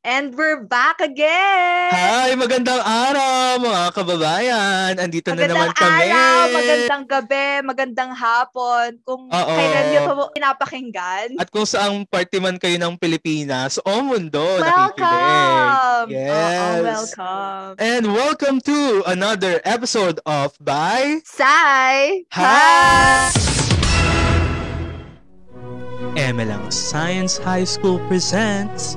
And we're back again! Hi! Magandang araw mga kababayan! Andito magandang na naman kami! Magandang araw, magandang gabi, magandang hapon. Kung Oo. kailan nyo ito pinapakinggan. At kung saang party man kayo ng Pilipinas o mundo welcome! nakikinig. Yes! Oo, welcome! And welcome to another episode of By Sai! Hi! MLang Science High School presents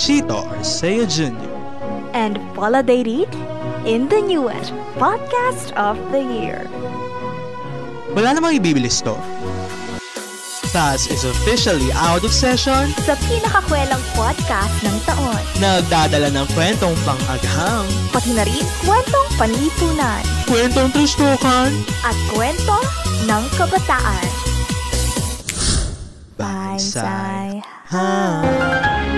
Chito Arcea Jr. And Paula Deirit in the newest Podcast of the Year. Wala namang ibibilis to. Class is officially out of session sa pinakakwelang podcast ng taon. Nagdadala ng kwentong pang-agham. Pati na rin kwentong panlipunan. Kwentong tustukan. At kwento ng kabataan. Bye-sai. Ha.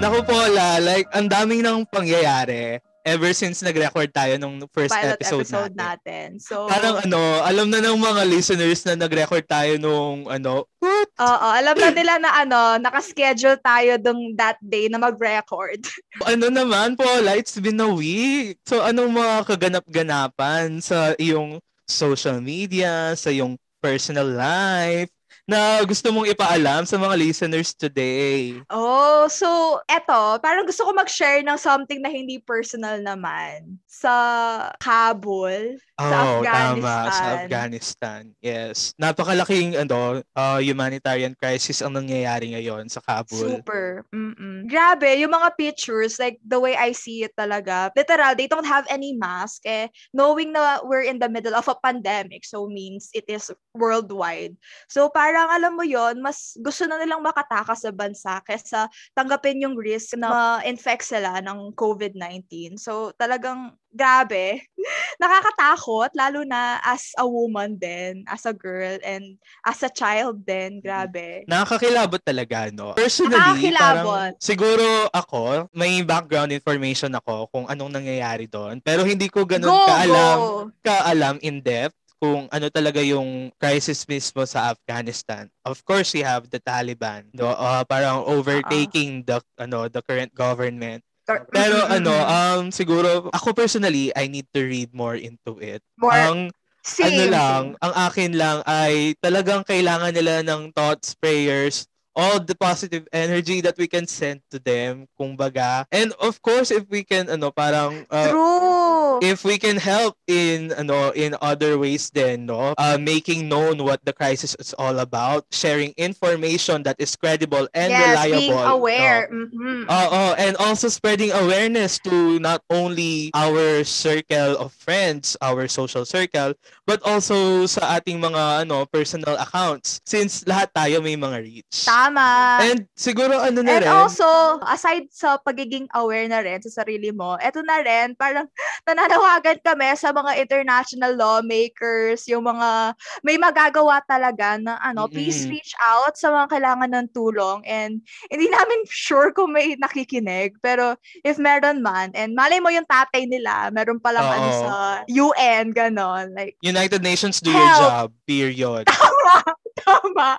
Naku po, la, like, ang daming nang pangyayari ever since nag-record tayo nung first Pilot episode, episode natin. natin. So, Parang ano, alam na ng mga listeners na nag-record tayo nung ano, what? Oo, alam na nila na ano, nakaschedule tayo dung that day na mag-record. ano naman po, it's been a week. So, anong mga kaganap-ganapan sa iyong social media, sa iyong personal life? Na gusto mong ipaalam sa mga listeners today? Oh, so eto, parang gusto ko mag-share ng something na hindi personal naman sa Kabul, oh, sa Afghanistan. Tama, sa Afghanistan. Yes. Napakalaking ano, uh, humanitarian crisis ang nangyayari ngayon sa Kabul. Super. Mm-mm. Grabe, yung mga pictures, like the way I see it talaga, literal, they don't have any mask. Eh, knowing na we're in the middle of a pandemic, so means it is worldwide. So parang alam mo yon mas gusto na nilang makatakas sa bansa kesa tanggapin yung risk na ma-infect sila ng COVID-19. So talagang grabe, nakakatakot, lalo na as a woman din, as a girl, and as a child din, grabe. Nakakakilabot talaga, no? Personally, parang siguro ako, may background information ako kung anong nangyayari doon, pero hindi ko ganun go, kaalam, go. kaalam in depth kung ano talaga yung crisis mismo sa Afghanistan. Of course, we have the Taliban, no, uh, parang overtaking uh-uh. the ano the current government pero ano, um, siguro, ako personally, I need to read more into it. More, ang, same, ano lang, ang akin lang ay talagang kailangan nila ng thoughts, prayers, all the positive energy that we can send to them, kumbaga. And of course, if we can, ano, parang, uh, True. if we can help in, ano, in other ways then, no, uh, making known what the crisis is all about, sharing information that is credible and yes, reliable. being aware. No? Mm-hmm. Uh, and also spreading awareness to not only our circle of friends, our social circle, but also sa ating mga, ano, personal accounts. Since lahat tayo may mga reach. Tama. And siguro ano na And rin. also, aside sa pagiging aware na rin sa sarili mo, eto na rin, parang nananawagan kami sa mga international lawmakers, yung mga may magagawa talaga na ano, mm-hmm. please reach out sa mga kailangan ng tulong. And hindi namin sure kung may nakikinig, pero if meron man, and malay mo yung tatay nila, meron palang ano sa UN, ganon. Like, United Nations do help. your job, period. Tama. Tama.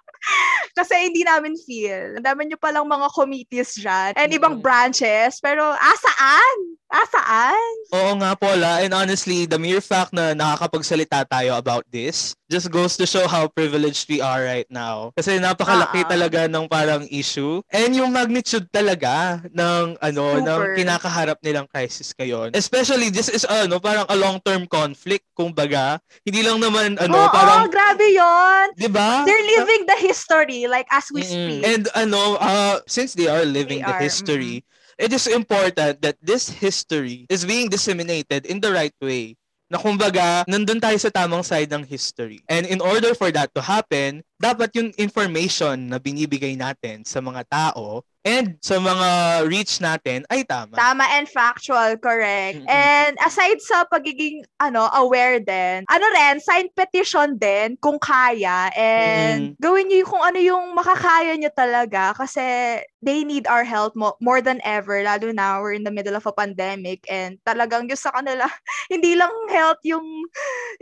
Kasi hindi namin feel. Ang dami nyo palang mga committees dyan and ibang branches. Pero asaan? Asaan? Oo nga, Paula. And honestly, the mere fact na nakakapagsalita tayo about this just goes to show how privileged we are right now. Kasi napakalaki uh-huh. talaga ng parang issue. And yung magnitude talaga ng ano, Super. ng kinakaharap nilang crisis ngayon. Especially, this is ano, parang a long-term conflict, kumbaga. Hindi lang naman ano, Oo, parang... grabe yon 'Di ba? They're living the history like as we mm-hmm. speak. And ano, uh, since they are living they the are, history, mm-hmm. It is important that this history is being disseminated in the right way na kumbaga, nandun tayo sa tamang side ng history. And in order for that to happen, dapat yung information na binibigay natin sa mga tao and sa mga reach natin ay tama. Tama and factual, correct. Mm-hmm. And aside sa pagiging ano aware din, ano rin, sign petition din kung kaya and mm-hmm. gawin niyo kung ano yung makakaya niyo talaga kasi they need our help mo- more than ever lalo na we're in the middle of a pandemic and talagang yung sa kanila hindi lang health yung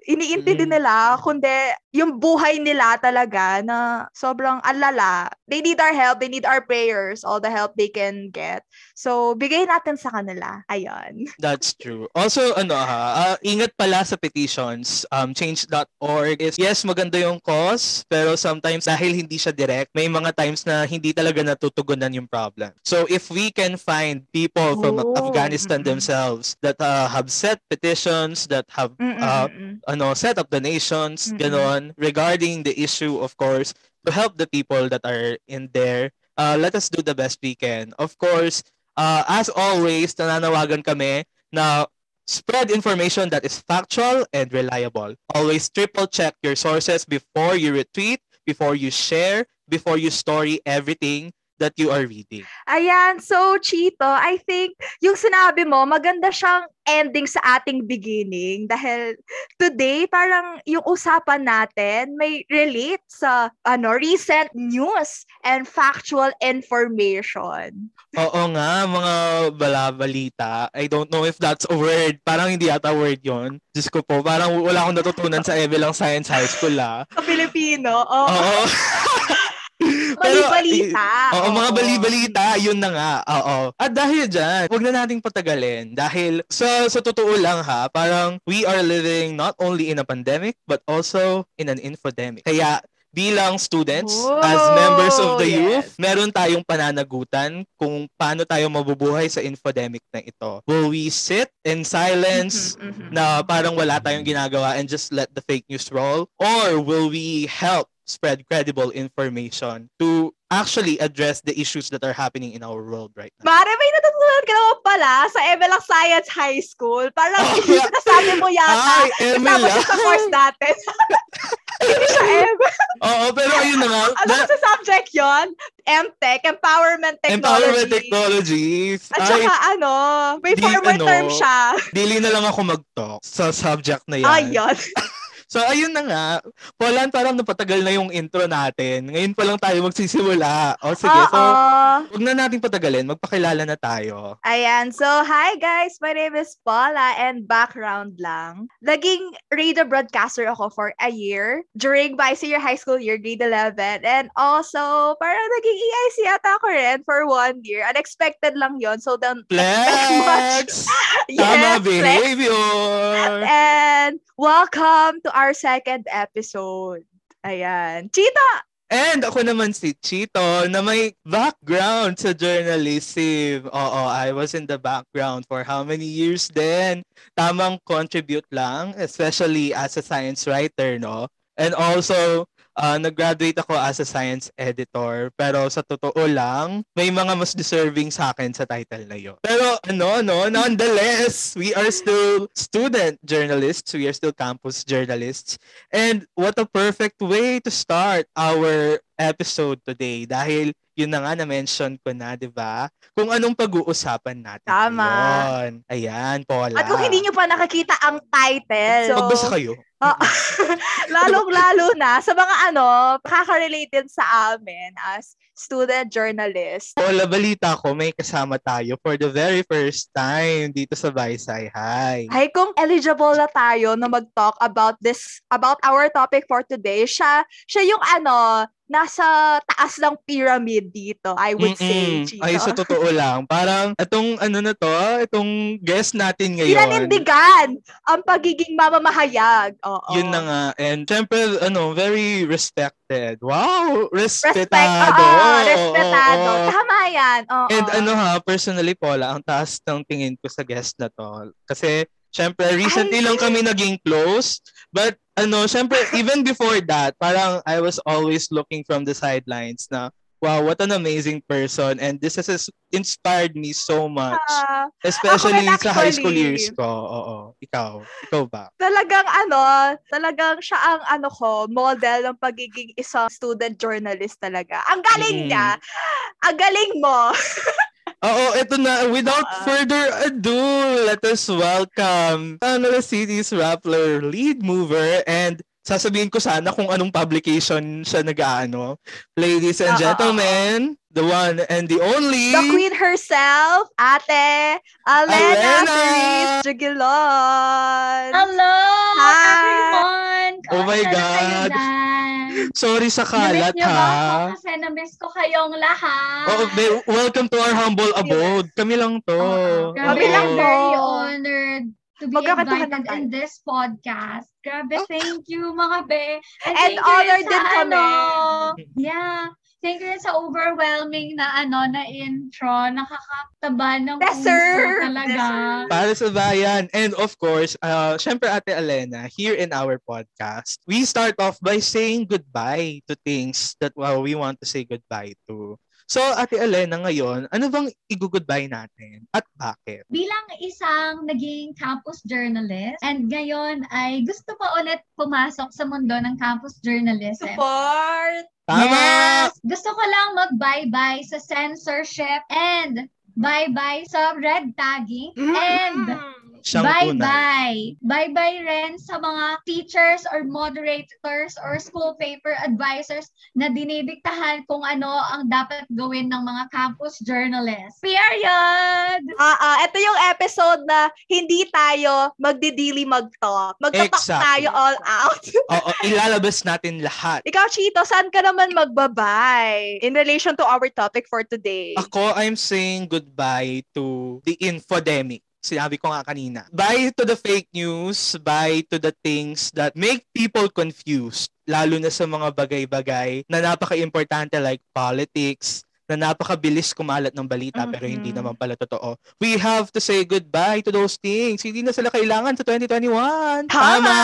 iniintindi mm-hmm. nila kundi yung buhay nila talaga na sobrang alala. They need our help, they need our prayers, all the help they can get. So, bigay natin sa kanila. Ayun. That's true. Also, ano ha, uh, ingat pala sa petitions. Um, change.org is, yes, maganda yung cause, pero sometimes dahil hindi siya direct, may mga times na hindi talaga natutugunan yung problem. So, if we can find people from oh. Afghanistan mm-hmm. themselves that uh, have set petitions, that have uh, ano, set up donations, mm-hmm. ganon, regarding the issue, of course, to help the people that are in there, uh, let us do the best we can. Of course, uh, as always, nananawagan kami na spread information that is factual and reliable. Always triple check your sources before you retweet, before you share, before you story everything that you are reading. Ayan, so Chito, I think yung sinabi mo, maganda siyang ending sa ating beginning dahil today parang yung usapan natin may relate sa ano recent news and factual information. Oo nga, mga balabalita. I don't know if that's a word. Parang hindi ata word yon. Diyos ko po, parang wala akong natutunan sa Evelang Science High School ah. Sa Pilipino, oo. Oo. Bali-balita. Oo, oo, mga bali-balita, yun na nga. Oo. At dahil dyan, huwag na nating patagalin. Dahil sa, sa totoo lang ha, parang we are living not only in a pandemic, but also in an infodemic. Kaya bilang students, Whoa, as members of the yes. youth, meron tayong pananagutan kung paano tayo mabubuhay sa infodemic na ito. Will we sit in silence mm-hmm, mm-hmm. na parang wala tayong ginagawa and just let the fake news roll? Or will we help spread credible information to actually address the issues that are happening in our world right now. Mare, may natutunan ka naman pala sa Emelak Science High School. Parang oh, yeah. nasabi mo yata. Ay, Kasama siya sa course natin. Hindi siya M. Oo, pero ayun na nga. Ano sa subject yon? MTech, Empowerment Technology. Empowerment Technology. At saka Ay, ano, may di, former ano, term siya. Dili na lang ako mag-talk sa subject na yan. Ayun. So, ayun na nga. Polan, parang napatagal na yung intro natin. Ngayon pa lang tayo magsisimula. O, sige. Uh-oh. So, huwag na natin patagalin. Magpakilala na tayo. Ayan. So, hi guys. My name is Paula and background lang. Naging radio broadcaster ako for a year during my senior high school year, grade 11. And also, parang naging EIC yata ako rin for one year. Unexpected lang yon So, don't Flex! expect much. yes, Tama behavior! And welcome to our second episode. Ayan. Chita! And ako naman si Chito na may background sa journalism. Oo, I was in the background for how many years then? Tamang contribute lang, especially as a science writer, no? And also, uh, nag-graduate ako as a science editor. Pero sa totoo lang, may mga mas deserving sa akin sa title na yun. Pero ano, no, nonetheless, we are still student journalists. We are still campus journalists. And what a perfect way to start our episode today dahil yun na nga na-mention ko na, di ba? Kung anong pag-uusapan natin Tama. Ngayon. Ayan, Paula. At kung hindi nyo pa nakakita ang title. So, Magbasa kayo. Uh, lalong-lalo na sa mga ano, kaka-related sa amin as student journalist. Paula, balita ko, may kasama tayo for the very first time dito sa Baysay High. Ay, kung eligible na tayo na mag-talk about this, about our topic for today, siya, siya yung ano, nasa taas ng pyramid dito, I would Mm-mm. say, Chino. Ay, sa totoo lang. Parang, itong ano na to, itong guest natin ngayon. Pinanindigan ang pagiging mamamahayag. Oo. Yun na nga. And syempre, ano, very respected. Wow! Respetado. Respect, oo, respetado. Oo, oo. Tama yan. Oo. And ano ha, personally, Paula, ang taas ng tingin ko sa guest na to. Kasi, syempre, recently Ay, lang kami naging close. But ano, syempre, even before that, parang I was always looking from the sidelines na, wow, what an amazing person. And this has inspired me so much. Uh, especially sa high school years ko. Oo, ikaw. Ikaw ba? Talagang ano, talagang siya ang ano ko, model ng pagiging isang student journalist talaga. Ang galing mm. niya. Ang galing mo. Oo, ito na. Without uh, further ado, let us welcome Tanara City's Rappler lead mover and sasabihin ko sana kung anong publication siya nag-aano. Ladies and uh, gentlemen, the one and the only... The queen herself, Ate Alena, Alena! Jugilon. Hello, Hi. everyone! Oh my God! Sorry sa kalat, na-miss ha? Ba Kasi na-miss ko kayong lahat. Oh, be- welcome to our humble abode. Kami lang to. Oh, Kami lang to. very honored to be invited in this podcast. Grabe, Oh. thank you mga be. And thank you honored din kami. Ano, yeah. Thank you sa overwhelming na ano na intro. Nakakataba ng puso talaga. Para sa bayan. And of course, uh, syempre Ate Elena, here in our podcast, we start off by saying goodbye to things that well, we want to say goodbye to. So, Ate Elena, ngayon, ano bang i-goodbye natin at bakit? Bilang isang naging campus journalist and ngayon ay gusto ko ulit pumasok sa mundo ng campus journalism. Support! Tama! Yes! Gusto ko lang mag-bye-bye sa censorship and bye-bye sa red tagging and Siyang bye-bye. Bye-bye rin sa mga teachers or moderators or school paper advisors na dinidiktahan kung ano ang dapat gawin ng mga campus journalists. Period! Ah, ah, ito yung episode na hindi tayo magdidili mag-talk. Magtatalk Exactly. tayo all out. Oo, ilalabas natin lahat. Ikaw, Chito, saan ka naman magbabay in relation to our topic for today? Ako, I'm saying goodbye to the infodemic. Sinabi ko nga kanina. Bye to the fake news, bye to the things that make people confused, lalo na sa mga bagay-bagay na napaka-importante like politics, na napakabilis kumalat ng balita pero hindi naman pala totoo. We have to say goodbye to those things. Hindi na sila kailangan sa 2021. Tama!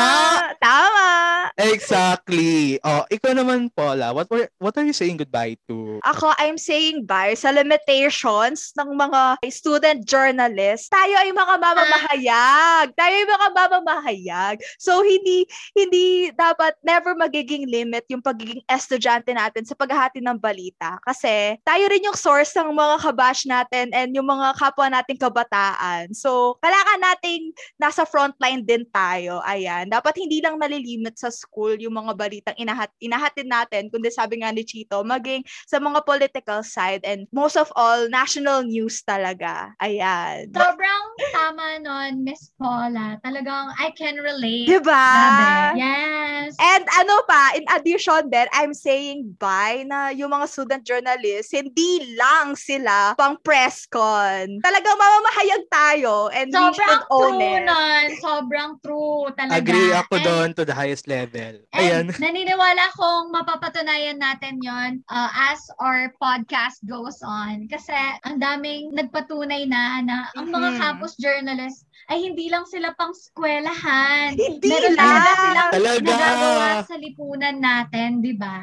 Tama! Exactly. Oh, ikaw naman, Paula, what were what are you saying goodbye to? Ako, I'm saying bye sa limitations ng mga student journalists. Tayo ay mga mamamahayag. Tayo ay mga mamamahayag. So, hindi hindi dapat never magiging limit yung pagiging estudyante natin sa paghahati ng balita. Kasi tayo rin yung source ng mga kabash natin and yung mga kapwa nating kabataan. So, kailangan nating nasa frontline din tayo. Ayan. Dapat hindi lang nalilimit sa school yung mga balitang inahat inahatid natin, kundi sabi nga ni Chito, maging sa mga political side and most of all, national news talaga. Ayan. Sobrang tama nun, Miss Paula. Talagang I can relate. Diba? Grabe. Yes. And ano pa, in addition then, I'm saying bye na yung mga student journalists, hindi lang sila pang press con. Talagang mamamahayag tayo and we Sobrang should own true it. nun. Sobrang true talaga. Agree ako And- doon to the highest level. And Ayan. naniniwala kong mapapatunayan natin yon uh, as our podcast goes on. Kasi ang daming nagpatunay na na ang mga Mhm. campus journalists ay hindi lang sila pang eskwelahan. Hindi Meron lang. talaga silang Talaga. nagagawa sa lipunan natin, di ba?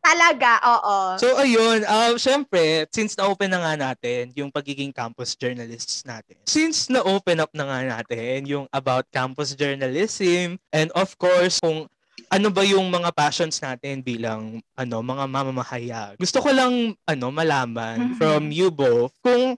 Talaga, oo. So ayun, um, syempre, since na-open na nga natin yung pagiging campus journalists natin, since na-open up na nga natin yung about campus journalism, and of course, kung ano ba yung mga passions natin bilang ano mga mamamahayag. Gusto ko lang ano malaman Mhm. from you both kung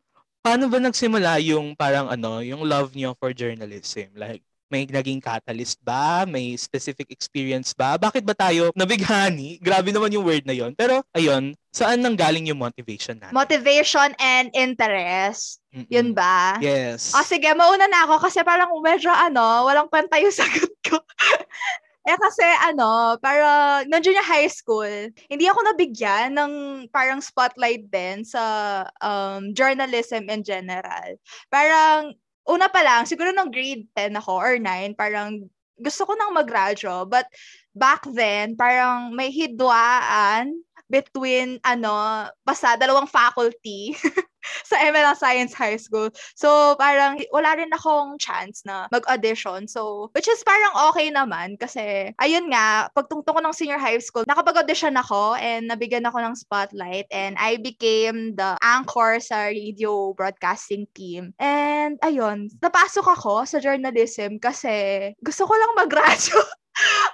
paano ba nagsimula yung parang ano, yung love niyo for journalism? Like may naging catalyst ba? May specific experience ba? Bakit ba tayo nabighani? Grabe naman yung word na yon. Pero ayun, saan nanggaling yung motivation natin? Motivation and interest. Mm-mm. Yun ba? Yes. Ah, sige, mauna na ako kasi parang medyo ano, walang kwenta yung sagot ko. Eh kasi ano, para noong junior high school, hindi ako nabigyan ng parang spotlight din sa um, journalism in general. Parang, una pa lang, siguro nung grade 10 ako or 9, parang gusto ko nang mag-radyo. But back then, parang may hidwaan between ano, basta dalawang faculty sa ML Science High School. So, parang wala rin akong chance na mag-audition. So, which is parang okay naman kasi, ayun nga, pagtungtong ko ng senior high school, nakapag-audition ako and nabigyan ako ng spotlight and I became the anchor sa radio broadcasting team. And, ayun, napasok ako sa journalism kasi gusto ko lang mag-radyo.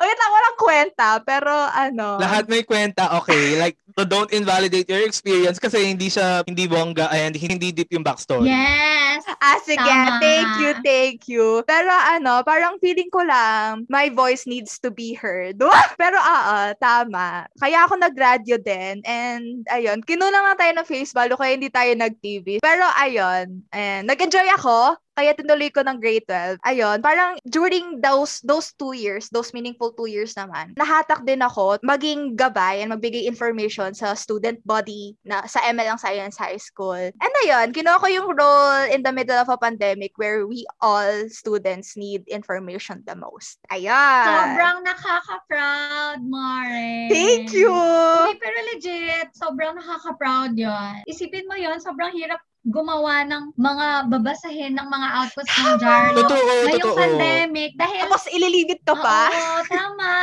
Wait lang, walang kwenta, pero ano. Lahat may kwenta, okay. Like, So don't invalidate your experience kasi hindi siya, hindi bongga, and hindi deep yung backstory. Yes! Ah, sige. Tama. Thank you, thank you. Pero ano, parang feeling ko lang, my voice needs to be heard. Pero oo, tama. Kaya ako nag-radio din. And ayun, kinulang lang tayo ng face value kaya hindi tayo nag-TV. Pero ayun, and, nag-enjoy ako kaya tinuloy ko ng grade 12. Ayun, parang during those those two years, those meaningful two years naman, nahatak din ako maging gabay and magbigay information sa student body na sa ML ng Science High School. And ayun, kinuha ko yung role in the middle of a pandemic where we all students need information the most. Ayun. Sobrang nakaka-proud, Mare. Thank you! Hey, pero legit, sobrang nakaka-proud yon. Isipin mo yon sobrang hirap gumawa ng mga babasahin ng mga outputs ng journal. Totoo, Ngayong totoo. pandemic, dahil... Tapos ililibit ka pa? Oo, tama.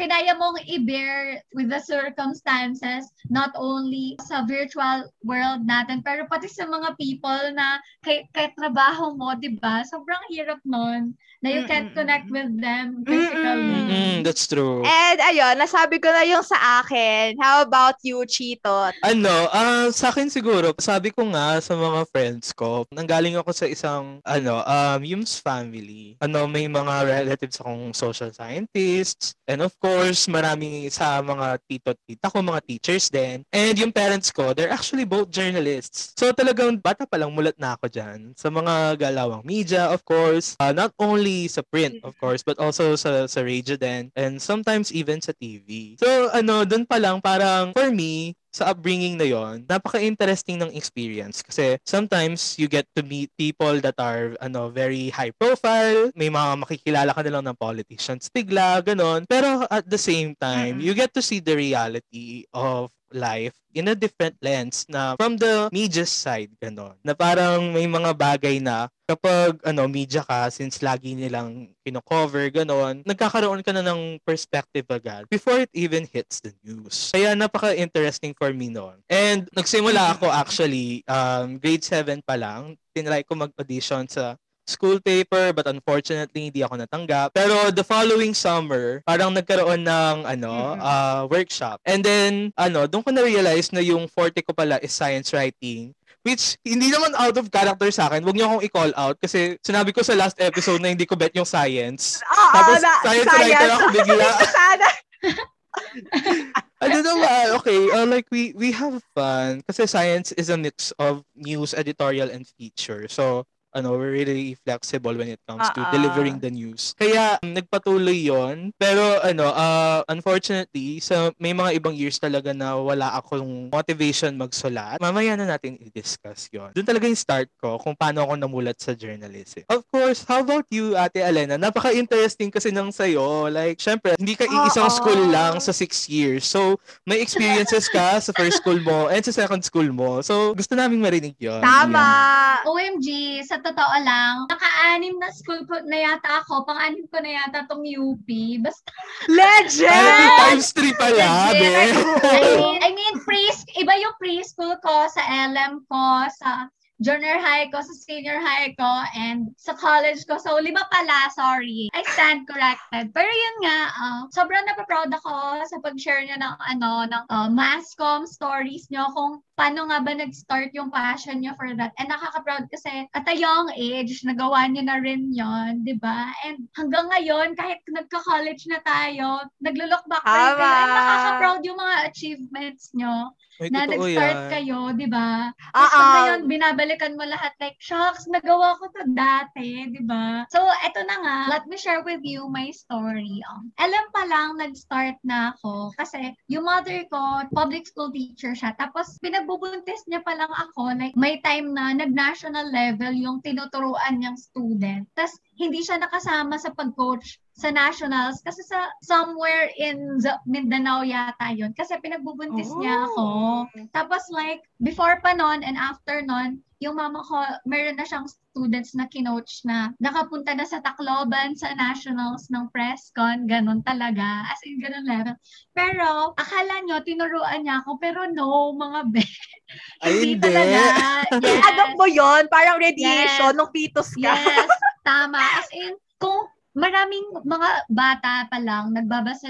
Kinaya mong i-bear with the circumstances, not only sa virtual world natin, pero pati sa mga people na kay, kay trabaho mo, di ba? Sobrang hirap nun na you can't connect with them physically. Mm, that's true. And ayun, nasabi ko na yung sa akin. How about you, Chito? Ano, ah sa akin siguro, sabi ko nga sa mga friends ko, nanggaling ako sa isang, ano, um, Yums family. Ano, may mga relatives akong social scientists. And of course, marami sa mga tito at tita ko, mga teachers din. And yung parents ko, they're actually both journalists. So talagang bata pa lang mulat na ako dyan. Sa mga galawang media, of course. Uh, not only sa print, of course, but also sa, sa radio din. And sometimes even sa TV. So, ano, dun pa lang, parang, for me, sa upbringing na yon napaka-interesting ng experience kasi sometimes you get to meet people that are ano very high profile may mga makikilala ka na lang ng politicians bigla ganon pero at the same time mm-hmm. you get to see the reality of life in a different lens na from the media side ganon na parang may mga bagay na kapag ano media ka since lagi nilang kino-cover ganon nagkakaroon ka na ng perspective agad before it even hits the news. Kaya napaka-interesting for me noon and nagsimula ako actually um, grade 7 pa lang tinry ko mag-audition sa school paper but unfortunately hindi ako natanggap. Pero the following summer, parang nagkaroon ng ano, mm-hmm. uh, workshop. And then ano, doon ko na realize na yung forte ko pala is science writing which hindi naman out of character sa akin. Huwag niyo akong i-call out kasi sinabi ko sa last episode na hindi ko bet yung science. Oo, Tapos na, science, science writer ako bigla. Ano naman, okay, uh, like we we have fun kasi science is a mix of news, editorial, and feature. So, ano, we're really flexible when it comes uh-uh. to delivering the news. Kaya um, nagpatuloy 'yon. Pero ano, uh, unfortunately, sa may mga ibang years talaga na wala akong motivation magsulat. Mamaya na natin i-discuss 'yon. Doon talaga yung start ko kung paano ako namulat sa journalism. Of course, how about you, Ate Alena? Napaka-interesting kasi nang sa'yo. Like, syempre, hindi ka iisang uh-uh. school lang sa six years. So, may experiences ka sa first school mo and sa second school mo. So, gusto naming marinig 'yon. Tama! Yeah. OMG, sa totoo lang, naka-anim na school ko na yata ako, pang-anim ko na yata tong UP. Basta... Legend! Ay, times 3 pala, be. I mean, I mean, pre iba yung preschool ko sa LM ko, sa junior high ko, sa senior high ko, and sa college ko. So, lima pala, sorry. I stand corrected. Pero yun nga, uh, sobrang napaproud ako sa pag-share niyo ng, ano, ng uh, mass com stories niyo kung paano nga ba nag-start yung passion niyo for that. And nakaka-proud kasi at a young age, nagawa niyo na rin yon di ba? And hanggang ngayon, kahit nagka-college na tayo, naglo-look back and nakaka-proud yung mga achievements niyo. Ay, na nag-start yan. kayo, di ba? Ah, Tapos ah. ngayon, binabalikan mo lahat like, shucks, nagawa ko to dati, di ba? So, eto na nga, let me share with you my story. Um, alam pa lang, nag-start na ako kasi yung mother ko, public school teacher siya. Tapos, pinagbubuntis niya pa lang ako, like, may time na nag-national level yung tinuturuan niyang student. Tapos, hindi siya nakasama sa pag-coach sa nationals kasi sa somewhere in the Mindanao yata yun kasi pinagbubuntis oh. niya ako. Tapos like before pa noon and after noon, yung mama ko meron na siyang students na kinoach na nakapunta na sa Tacloban sa nationals ng presscon, ganun talaga. As in ganun level. Pero akala nyo tinuruan niya ako pero no mga be. Ay, hindi talaga. Yes. Mo yon Parang radiation yes. nung fetus ka. Yes. Tama. As in, kung maraming mga bata pa lang nagbabasa,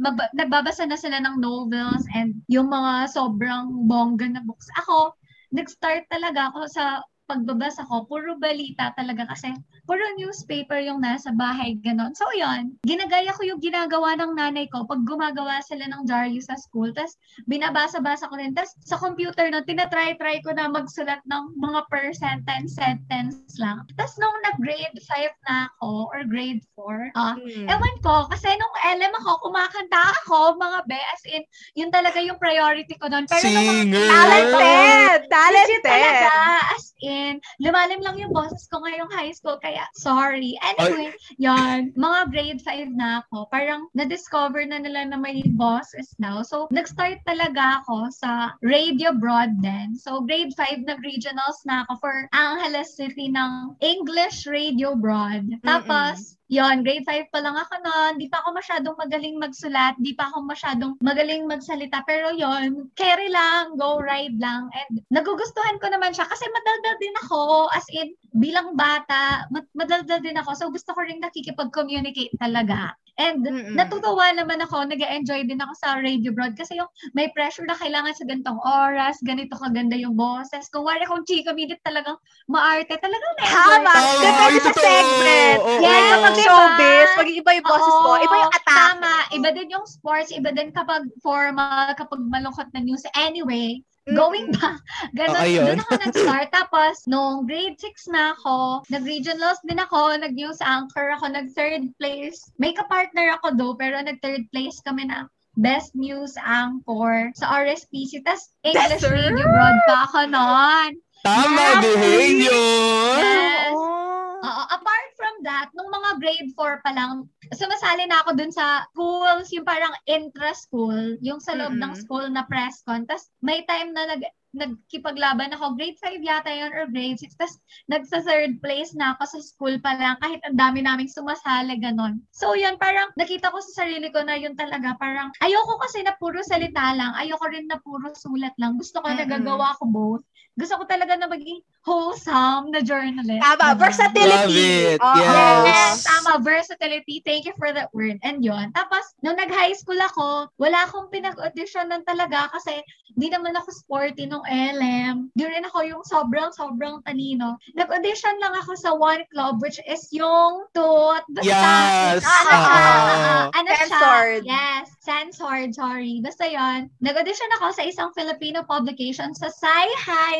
mab- nagbabasa na sila ng novels and yung mga sobrang bongga na books. Ako, nag-start talaga ako sa pagbabasa ko, puro balita talaga kasi puro newspaper yung nasa bahay, ganon. So, yun, ginagaya ko yung ginagawa ng nanay ko pag gumagawa sila ng diary sa school. Tapos, binabasa-basa ko rin. Tapos, sa computer no, tinatry-try ko na magsulat ng mga per sentence, sentence lang. Tapos, nung nag-grade 5 na ako, or grade 4, uh, hmm. ewan ko, kasi nung LM ako, kumakanta ako, mga be, as in, yun talaga yung priority ko noon. Pero Singer! Nung, talented! Talented! talaga, as in, in. Lumalim lang yung boses ko ngayong high school, kaya sorry. Anyway, yan, mga grade 5 na ako. Parang na-discover na nila na may bosses now. So, nag-start talaga ako sa Radio Broad then. So, grade 5 nag-regionals na ako for Angeles City ng English Radio Broad. Tapos, yon grade 5 pa lang ako noon. Di pa ako masyadong magaling magsulat. Di pa ako masyadong magaling magsalita. Pero yon carry lang, go ride lang. And nagugustuhan ko naman siya kasi madaldal din ako. As in, bilang bata, madaldal din ako. So gusto ko rin nakikipag-communicate talaga. And Mm-mm. natutuwa naman ako, nag enjoy din ako sa radio broad kasi yung may pressure na kailangan sa ganitong oras, ganito kaganda yung boses. Kung wala kong chika minute talagang maarte, talagang na-enjoy. Tama, depende sa segment. Oh, yes, oh, kapag diba? showbiz, mag-iba yung boses mo, iba yung attack. Tama, iba din yung sports, iba din kapag formal, kapag malungkot na news. Anyway, Going back, ganun, oh, doon ako nag-start. Tapos, nung grade 6 na ako, nag-regionals din ako, nag-news anchor ako, nag-third place. May ka-partner ako do, pero nag-third place kami na best news anchor sa RSPC. Tapos, English That's radio broad pa ako noon. Tama, yeah, behavior! Yes. Uh, apart from that, nung mga grade 4 pa lang, sumasali na ako dun sa schools, yung parang intra-school, yung sa loob mm-hmm. ng school na press con. Tapos may time na nag nagkipaglaban ako, grade 5 yata yon or grade 6. Tapos nagsa third place na ako sa school pa lang kahit ang dami naming sumasali, ganon. So yun, parang nakita ko sa sarili ko na yun talaga, parang ayoko kasi na puro salita lang, ayoko rin na puro sulat lang. Gusto ko mm-hmm. nagagawa ko both. Gusto ko talaga na maging wholesome na journalist. Tama, versatility. Love it. Oh, yes. yes. Tama, versatility. Thank you for that word. And yun. Tapos, nung nag-high school ako, wala akong pinag-auditionan talaga kasi di naman ako sporty nung LM. Di rin ako yung sobrang-sobrang tanino. Nag-audition lang ako sa one club which is yung Toot. Basta, yes! Ano siya? Uh, ano Censored. Yes, censored. Sorry. Basta yon Nag-audition ako sa isang Filipino publication sa Sai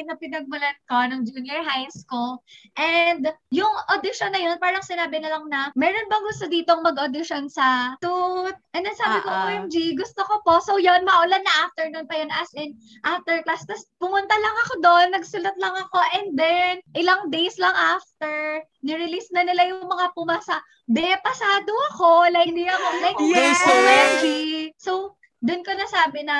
High na pinagmulan ko ng junior high school. And yung audition na yun, parang sinabi na lang na, meron bang gusto ditong mag-audition sa Toot? And then sabi uh-uh. ko, ah, ah. OMG, gusto ko po. So yun, maulan na afternoon pa yun as in after class. Tapos pumunta lang ako doon, nagsulat lang ako, and then, ilang days lang after, nirelease na nila yung mga pumasa. De, pasado ako. Like, hindi ako, like, yes! OMG. So, doon ko nasabi na,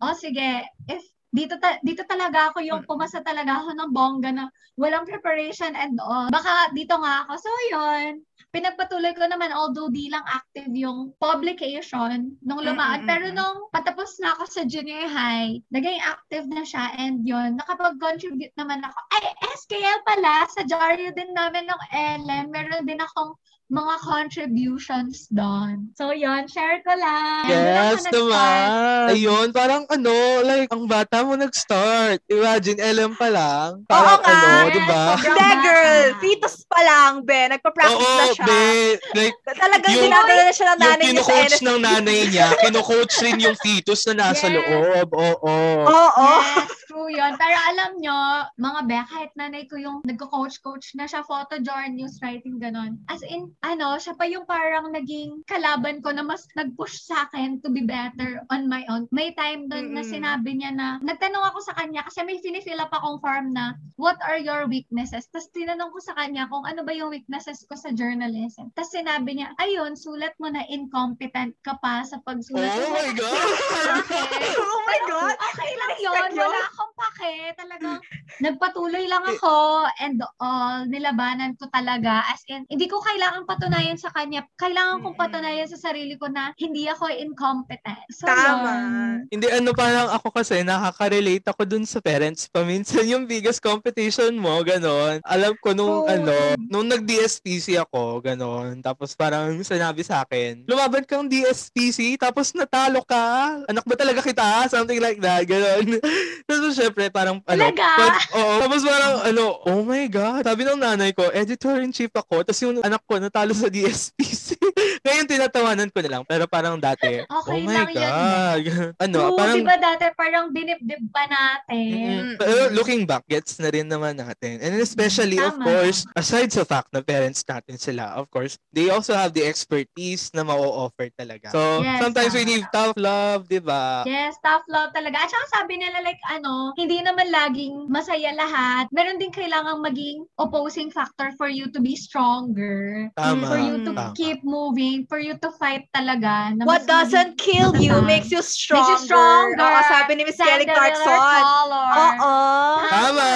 oh, sige, if dito ta- dito talaga ako yung pumasa talaga ako ng bongga na walang preparation and all. Baka dito nga ako. So, yun pinagpatuloy ko naman although di lang active yung publication nung lumaan. Mm-hmm. Pero nung patapos na ako sa junior high, naging active na siya and yun, nakapag-contribute naman ako. Ay, SKL pala, sa Jaryo din namin ng LM, meron din akong mga contributions doon. So, yun, share ko lang. Yes, naman. Ayun, parang ano, like, ang bata mo nag-start. Imagine, LM pa lang. Parang Oo ano, di ba? Hindi, girl. Fetus pa lang, be. Nagpa-practice Oo, na siya. Be, like, Talagang yung, dinadala na siya ng nanay niya sa NSP. ng nanay niya, kino-coach rin yung fetus na nasa yes. loob. Oo. Oo. Yes, true yun. Pero alam nyo, mga be, kahit nanay ko yung nagko-coach-coach na siya, photo journal, news writing, ganon. As in, ano, siya pa yung parang naging kalaban ko na mas nag-push sa akin to be better on my own. May time doon mm-hmm. na sinabi niya na, nagtanong ako sa kanya kasi may finifill up akong form na, what are your weaknesses? Tapos tinanong ko sa kanya kung ano ba yung weaknesses ko sa journalism. Tapos sinabi niya, ayun, sulat mo na incompetent ka pa sa pagsulat. Oh my God! oh my God! Okay lang yun. Wala ako akong pake. Talagang nagpatuloy lang ako and all. Nilabanan ko talaga. As in, hindi ko kailangan patunayan sa kanya. Kailangan kong patunayan sa sarili ko na hindi ako incompetent. So, Tama. Yun. Hindi, ano parang ako kasi nakaka-relate ako dun sa parents. Paminsan yung biggest competition mo, ganon. Alam ko nung Oh. ano, nung nag-DSPC ako, ganon. Tapos parang sinabi sa akin, lumaban kang DSPC, tapos natalo ka. Anak ba talaga kita? Something like that, ganon. tapos syempre, parang ano. Talaga? pag- oo. Tapos parang ano, oh my God. Sabi ng nanay ko, editor-in-chief ako. Tapos yung anak ko natalo sa DSPC. Ngayon tinatawanan ko na lang. Pero parang dati, Okay oh my lang yun. God. ano, Oo, parang di ba dati parang dinibdib pa natin? Mm, Pero looking back, gets na rin naman natin. And especially, of Tama. course, aside sa fact na parents natin sila, of course, they also have the expertise na ma-offer talaga. So, Yes, sometimes we tama. need tough love, di ba? Yes, tough love talaga. At saka sabi nila like ano, hindi naman laging masaya lahat. Meron din kailangang maging opposing factor for you to be stronger. Tama. For you to Tama. keep moving, for you to fight talaga. Na What doesn't kill you makes you stronger. Makes you stronger. Oo, sabi ni Miss Kelly Clarkson. Oo. Tama!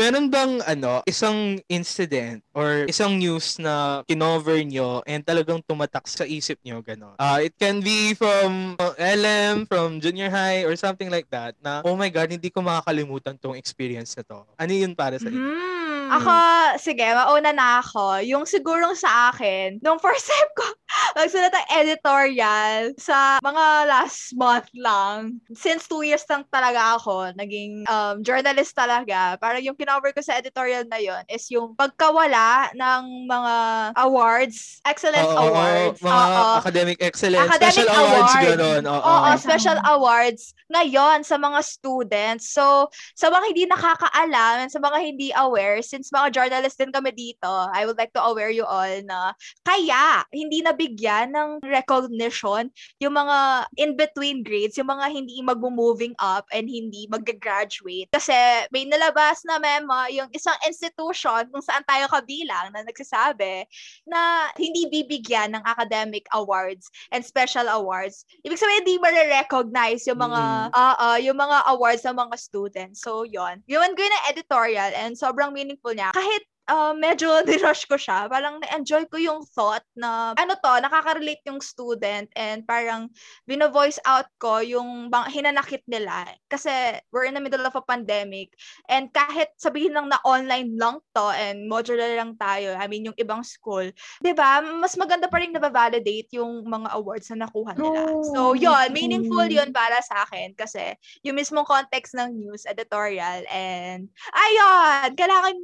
Meron bang, ano, isang incident or isang news na kinover nyo and talagang tumatak sa isip nyo, gano'n? Uh, it can be from uh, LM, from junior high, or something like that, na, oh my God, hindi ko makakalimutan tong experience na to. Ano yun para sa inyo? Hmm. Ako, sige, mauna na ako. Yung sigurong sa akin, nung first time ko magsulat ng editorial sa mga last month lang. Since two years lang talaga ako, naging um, journalist talaga. Parang yung kinover ko sa editorial na yon is yung pagkawala ng mga awards, excellence oo, awards. mga Oo. academic excellence, Academic special awards, award. gano'n. Oo. Oo, Tama. special awards ngayon sa mga students. So, sa mga hindi nakakaalam, and sa mga hindi aware, since mga journalist din kami dito, I would like to aware you all na kaya hindi nabigyan ng recognition yung mga in-between grades, yung mga hindi mag-moving up and hindi mag-graduate. Kasi may nalabas na memo yung isang institution kung saan tayo kabilang na nagsasabi na hindi bibigyan ng academic awards and special awards. Ibig sabihin, hindi ma-recognize yung mga, Mm. ah ah, yung mga awards ng mga students. So, yon Yun ko yung editorial and sobrang meaningful niya. Kahit uh, medyo nirush ko siya. Parang na-enjoy ko yung thought na, ano to, nakaka-relate yung student and parang bino-voice out ko yung bang, hinanakit nila. Kasi we're in the middle of a pandemic and kahit sabihin lang na online lang to and modular lang tayo, I mean yung ibang school, 'di ba mas maganda pa rin na-validate yung mga awards na nakuha nila. True. So, yun, meaningful yun para sa akin kasi yung mismong context ng news, editorial, and ayun, kailangan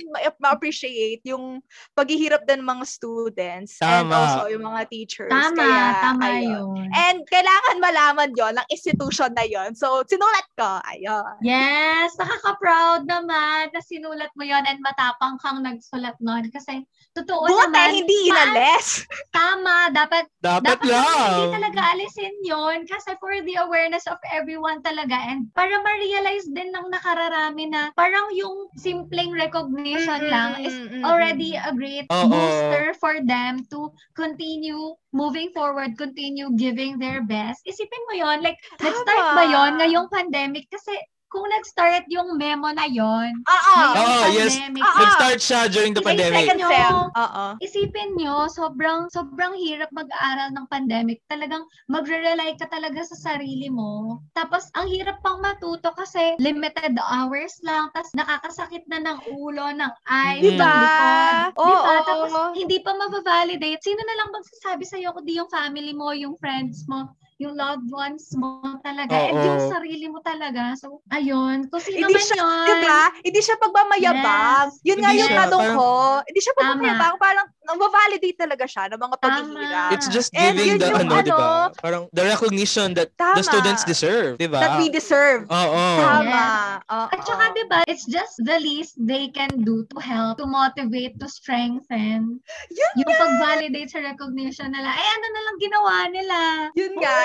ma- ma-appreciate yung paghihirap din ng mga students and Tama. also yung mga teachers. Tama, Kaya, tama ayun. yun. And kailangan malaman yon ng institution na yon. So, sinulat ko. Ayun. Yes, nakaka-proud naman na sinulat mo yon and matapang kang nagsulat nun. Kasi, totoo Buti, naman, hindi inales. tama, dapat, Dapat, dapat naman hindi lang. talaga alisin yon kasi for the awareness of everyone talaga and para ma-realize din ng nakararami na parang yung simpleng recognition lang is already a great Oo. booster for them to continue moving forward, continue giving their best. Isipin mo yon like, nag-start ba yon ngayong pandemic? Kasi kung nag-start yung memo na yon, Oo. Oo, yes. pandemic, Oo. Nag-start siya during the Yung pandemic. second Nyo. sem. Oo. isipin nyo, sobrang, sobrang hirap mag-aaral ng pandemic. Talagang magre-rely ka talaga sa sarili mo. Tapos, ang hirap pang matuto kasi limited hours lang. Tapos, nakakasakit na ng ulo, ng eyes, Di ng ba? likod. Di ba? Oo. Tapos, hindi pa mababalidate. Sino na lang magsasabi sa'yo kundi yung family mo, yung friends mo, yung loved ones mo talaga. And Oo. yung sarili mo talaga. So, ayun. Kung sino Hindi man siya, yun. Diba? Hindi siya pagmamayabang. Yun nga yung siya, tanong parang- ko. Hindi siya pagmamayabang. Parang nang-validate talaga siya ng mga paghihirap. It's just And giving yun the, ano, di ba? ano, Parang the recognition that the Tama. students deserve, di ba? That we deserve. Oo. Tama. Oo. At saka, di ba, it's just the least they can do to help, to motivate, to strengthen. Yun yung pag-validate sa recognition nila. Eh, ano na lang ginawa nila? Yun nga.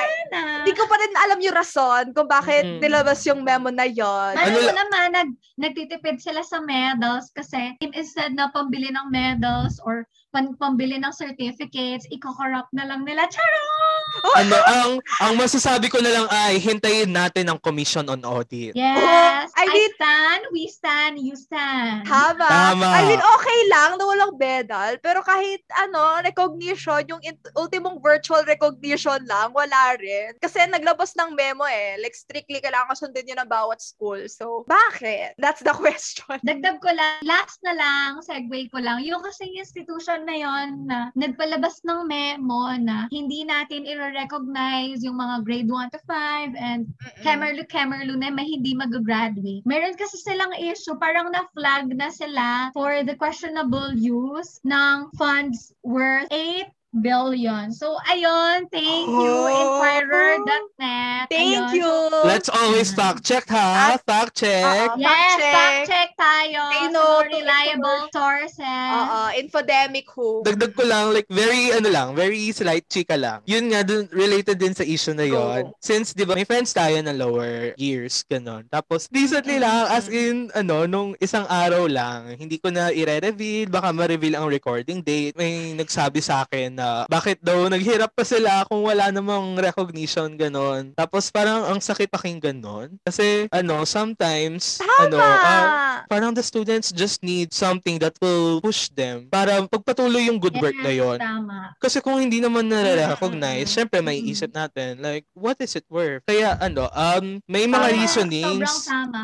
Hindi ko pa rin alam yung rason kung bakit Mm. nilabas yung memo na yon. Ano Ano naman, nag, nagtitipid sila sa medals kasi instead na pambili ng medals or pan, pambili ng certificates, iko-corrupt na lang nila. Charot! ano, ang ang masasabi ko na lang ay hintayin natin ang commission on audit. Yes. I, I stand, we stand, you stand. Tama. Tama. I mean, okay lang na walang medal, pero kahit ano, recognition, yung in- ultimong virtual recognition lang, wala rin. Kasi naglabas ng memo eh. Like, strictly kailangan sundin yun ng bawat school. So, bakit? That's the question. Dagdag ko lang, last na lang, segue ko lang, yung kasi institution na yon na nagpalabas ng memo na hindi natin i-recognize yung mga grade 1 to 5 and Kemerlu Kemerlu na may hindi mag-graduate. Meron kasi silang issue, parang na-flag na sila for the questionable use ng funds worth 8 billion. So, ayun, thank you, oh. Inquirer.net. Thank ayun. you. Let's always fact check, ha? Fact check. Uh, yes, fact check tayo. They know reliable sources. Oo, infodemic who. Dagdag ko lang, like, very, ano lang, very slight chika lang. Yun nga, dun, related din sa issue na yon. Oh. Since, di ba, may friends tayo na lower years, ganon. Tapos, recently mm-hmm. lang, as in, ano, nung isang araw lang, hindi ko na i-reveal, baka ma-reveal ang recording date. May nagsabi sa akin na bakit daw naghirap pa sila kung wala namang recognition ganon. Tapos parang ang sakit pakinggan nun. Kasi ano, sometimes Tama. ano, uh, parang the students just need something that will push them para pagpatuloy yung good work na yon. Tama. Kasi kung hindi naman na-recognize, mm-hmm. syempre may isip natin like what is it worth? Kaya ano, um may mga tama. reasonings,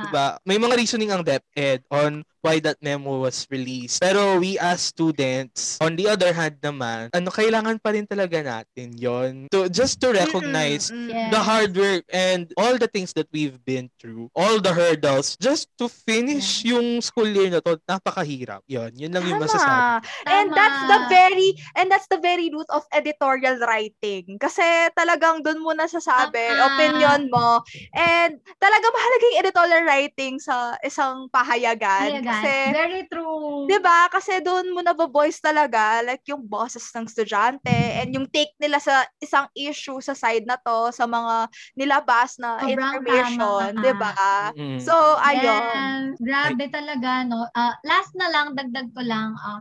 diba? May mga reasoning ang DepEd on why that memo was released. Pero we as students, on the other hand naman, ano kailangan pa rin talaga natin yon to just to recognize mm-hmm. the hard work and all the things that we've been through, all the hurdles just to finish yeah. yung school year na to. Napakahirap. Yon, yun lang Tama. yung masasabi. And that's the very and that's the very root of editorial writing. Kasi talagang doon mo nasasabi Tama. opinion mo and talaga mahalaga yung editorial writing sa isang pahayagan. Pahayagan kasi, Very true. 'Di ba? Kasi doon mo na voice talaga like yung bosses ng estudyante and yung take nila sa isang issue sa side na to sa mga nilabas na Sobrang information, 'di ba? Mm-hmm. So, ayun. Yes. Grabe talaga no. Uh, last na lang dagdag ko lang uh,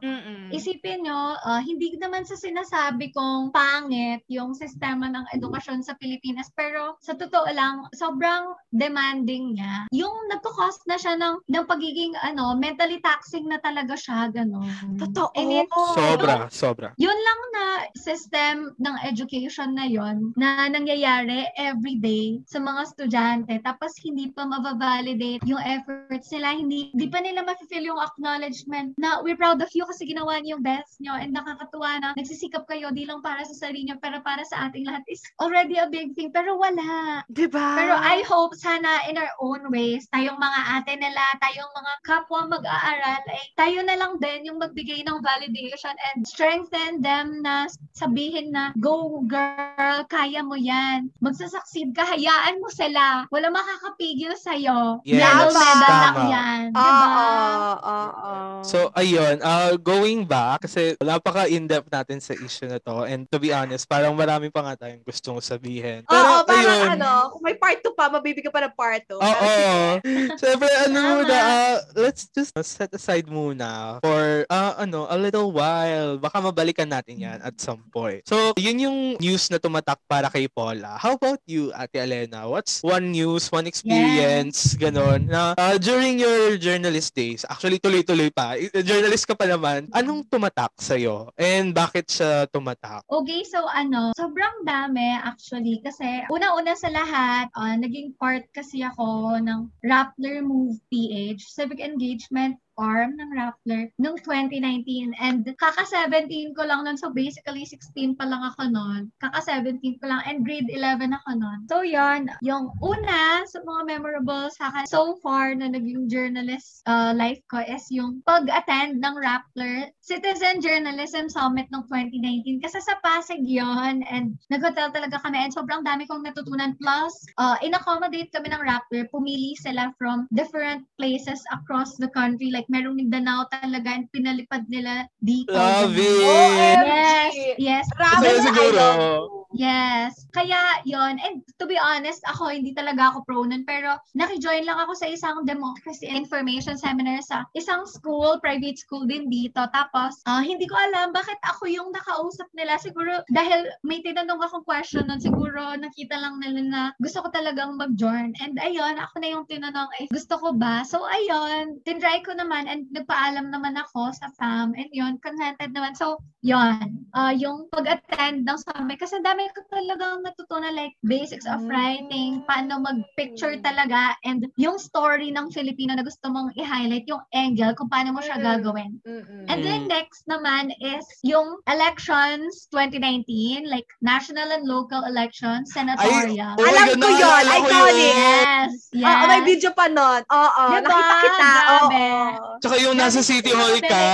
isipin nyo uh, hindi naman sa sinasabi kong pangit yung sistema ng edukasyon sa Pilipinas pero sa totoo lang sobrang demanding niya. Yung nagko-cost na siya ng ng pagiging ano mentally taxing na talaga siya, gano'n. Totoo. And it, sobra, yun, sobra. Yun lang na system ng education na yon na nangyayari every day sa mga estudyante. Tapos hindi pa mababalidate yung efforts nila. Hindi, hindi pa nila ma-feel yung acknowledgement na we're proud of you kasi ginawa niyo yung best niyo and nakakatuwa na nagsisikap kayo di lang para sa sarili niyo pero para sa ating lahat is already a big thing. Pero wala. Diba? Pero I hope sana in our own ways, tayong mga ate nila, tayong mga kapwa mag-aaral, ay tayo na lang din yung magbigay ng validation and strengthen them na sabihin na, go girl, kaya mo yan. Magsasucceed ka, hayaan mo sila. Wala makakapigil sa'yo. Yes, Medal, medal lang yan. Diba? Oo, oo, So, ayun, uh, going back, kasi napaka in-depth natin sa issue na to. And to be honest, parang marami pa nga tayong gustong sabihin. Pero, Oo, parang ayun, ano, kung may part 2 pa, mabibigyan pa ng part 2. Oo. Siyempre, ano muna, uh, let's just set aside muna for uh, ano, a little while. Baka mabalikan natin yan at some point. So, yun yung news na tumatak para kay Paula. How about you, Ate Elena? What's one news, one experience, yes. ganon, na uh, during your journalist days, actually tuloy-tuloy pa, journalist ka pa naman, anong tumatak sa'yo? And bakit siya tumatak? Okay, so ano, sobrang dami actually kasi una-una sa lahat, uh, naging part kasi ako ng Rappler Move PH, Civic Engagement farm ng Rappler noong 2019 and kaka-17 ko lang nun. So basically 16 pa lang ako noon. Kaka-17 ko lang and grade 11 ako noon. So yon yung una sa mga memorable sa akin so far na naging journalist uh, life ko is yung pag-attend ng Rappler Citizen Journalism Summit noong 2019. Kasi sa Pasig yon and nag-hotel talaga kami and sobrang dami kong natutunan. Plus, uh, in-accommodate kami ng Rappler. Pumili sila from different places across the country like merong Mindanao talaga and pinalipad nila dito. Love it! Yes, yes. Grabe siguro, Yes. Kaya yon And to be honest, ako hindi talaga ako pro nun. Pero nakijoin lang ako sa isang democracy information seminar sa isang school, private school din dito. Tapos, uh, hindi ko alam bakit ako yung nakausap nila. Siguro dahil may tinanong akong question nun, siguro nakita lang nila na gusto ko talagang mag-join. And ayun, ako na yung tinanong, ay gusto ko ba? So ayun, tinry ko naman and nagpaalam naman ako sa fam. And yun, consented naman. So, yun. Uh, yung pag-attend ng summit. Kasi dami ko talagang natutunan like basics of writing, paano mag-picture talaga, and yung story ng Filipino na gusto mong i-highlight, yung angle, kung paano mo siya gagawin. And then next naman is yung elections 2019, like national and local elections, senatorial. Ay, Alam ko yun, iconic. Yes, yes. Oo, may video pa nun. Oo, diba? nakita kita. Oo. Tsaka yung nasa City Hall ka,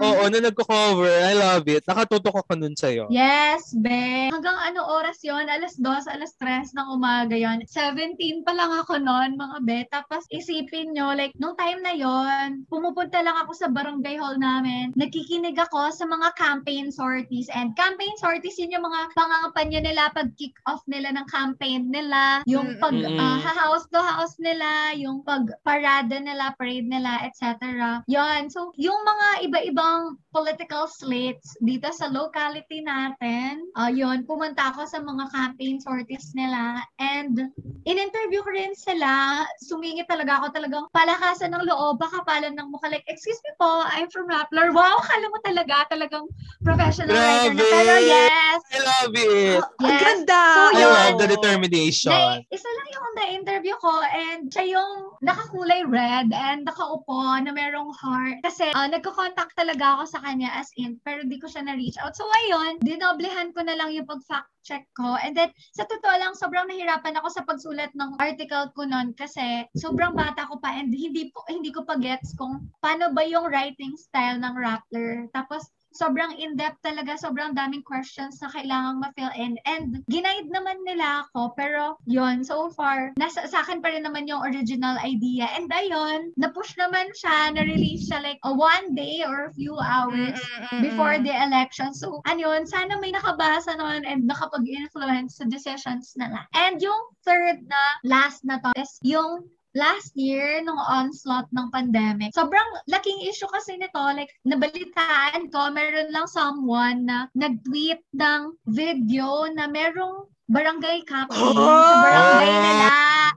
oo, na nagko-cover, I love it. Nakatutok ako nun sa'yo. Yes, be. Hanggang ano oras yon Alas 2, alas 3 ng umaga yon 17 pa lang ako noon, mga be. Tapos isipin nyo, like, nung time na yon pumupunta lang ako sa barangay hall namin. Nakikinig ako sa mga campaign sorties. And campaign sorties, yun yung mga pangangampanya nila pag kick off nila ng campaign nila. Yung pag uh, house to house nila, yung pag parada nila, parade nila, etc. Yon So, yung mga iba-ibang political slates dito sa locality natin, uh, yon pumunta ako sa mga campaign sorties nila and in-interview ko rin sila. Sumingit talaga ako talagang palakasan ng loob, bakapalan ng mukha. Like, excuse me po, I'm from Rappler. Wow, kala mo talaga, talagang professional Grabe. writer na. Pero yes. I love it. Uh, yes. Ang ganda. So, I love the determination. Na, isa lang yung na-interview ko and siya yung nakakulay red and nakaupo na merong heart. Kasi uh, nagko-contact talaga ako sa kanya as in, pero di ko siya na-reach out. So ayun, dinoblehan ko na lang yung pag-fact check ko. And then, sa totoo lang, sobrang nahirapan ako sa pagsulat ng article ko noon kasi sobrang bata ko pa and hindi po hindi ko pa gets kung paano ba yung writing style ng Rappler. Tapos, sobrang in-depth talaga, sobrang daming questions na kailangang ma-fill in. And ginaid naman nila ako, pero yon so far, nasa sa akin pa rin naman yung original idea. And ayun, na-push naman siya, na-release siya like a one day or a few hours Mm-mm-mm. before the election. So, ano yun, sana may nakabasa noon and nakapag-influence sa decisions nila. And yung third na, last na to, is yung last year, nung onslaught ng pandemic, sobrang laking issue kasi nito. Like, nabalitaan ko, meron lang someone na nag-tweet ng video na merong barangay captain oh! sa barangay nila.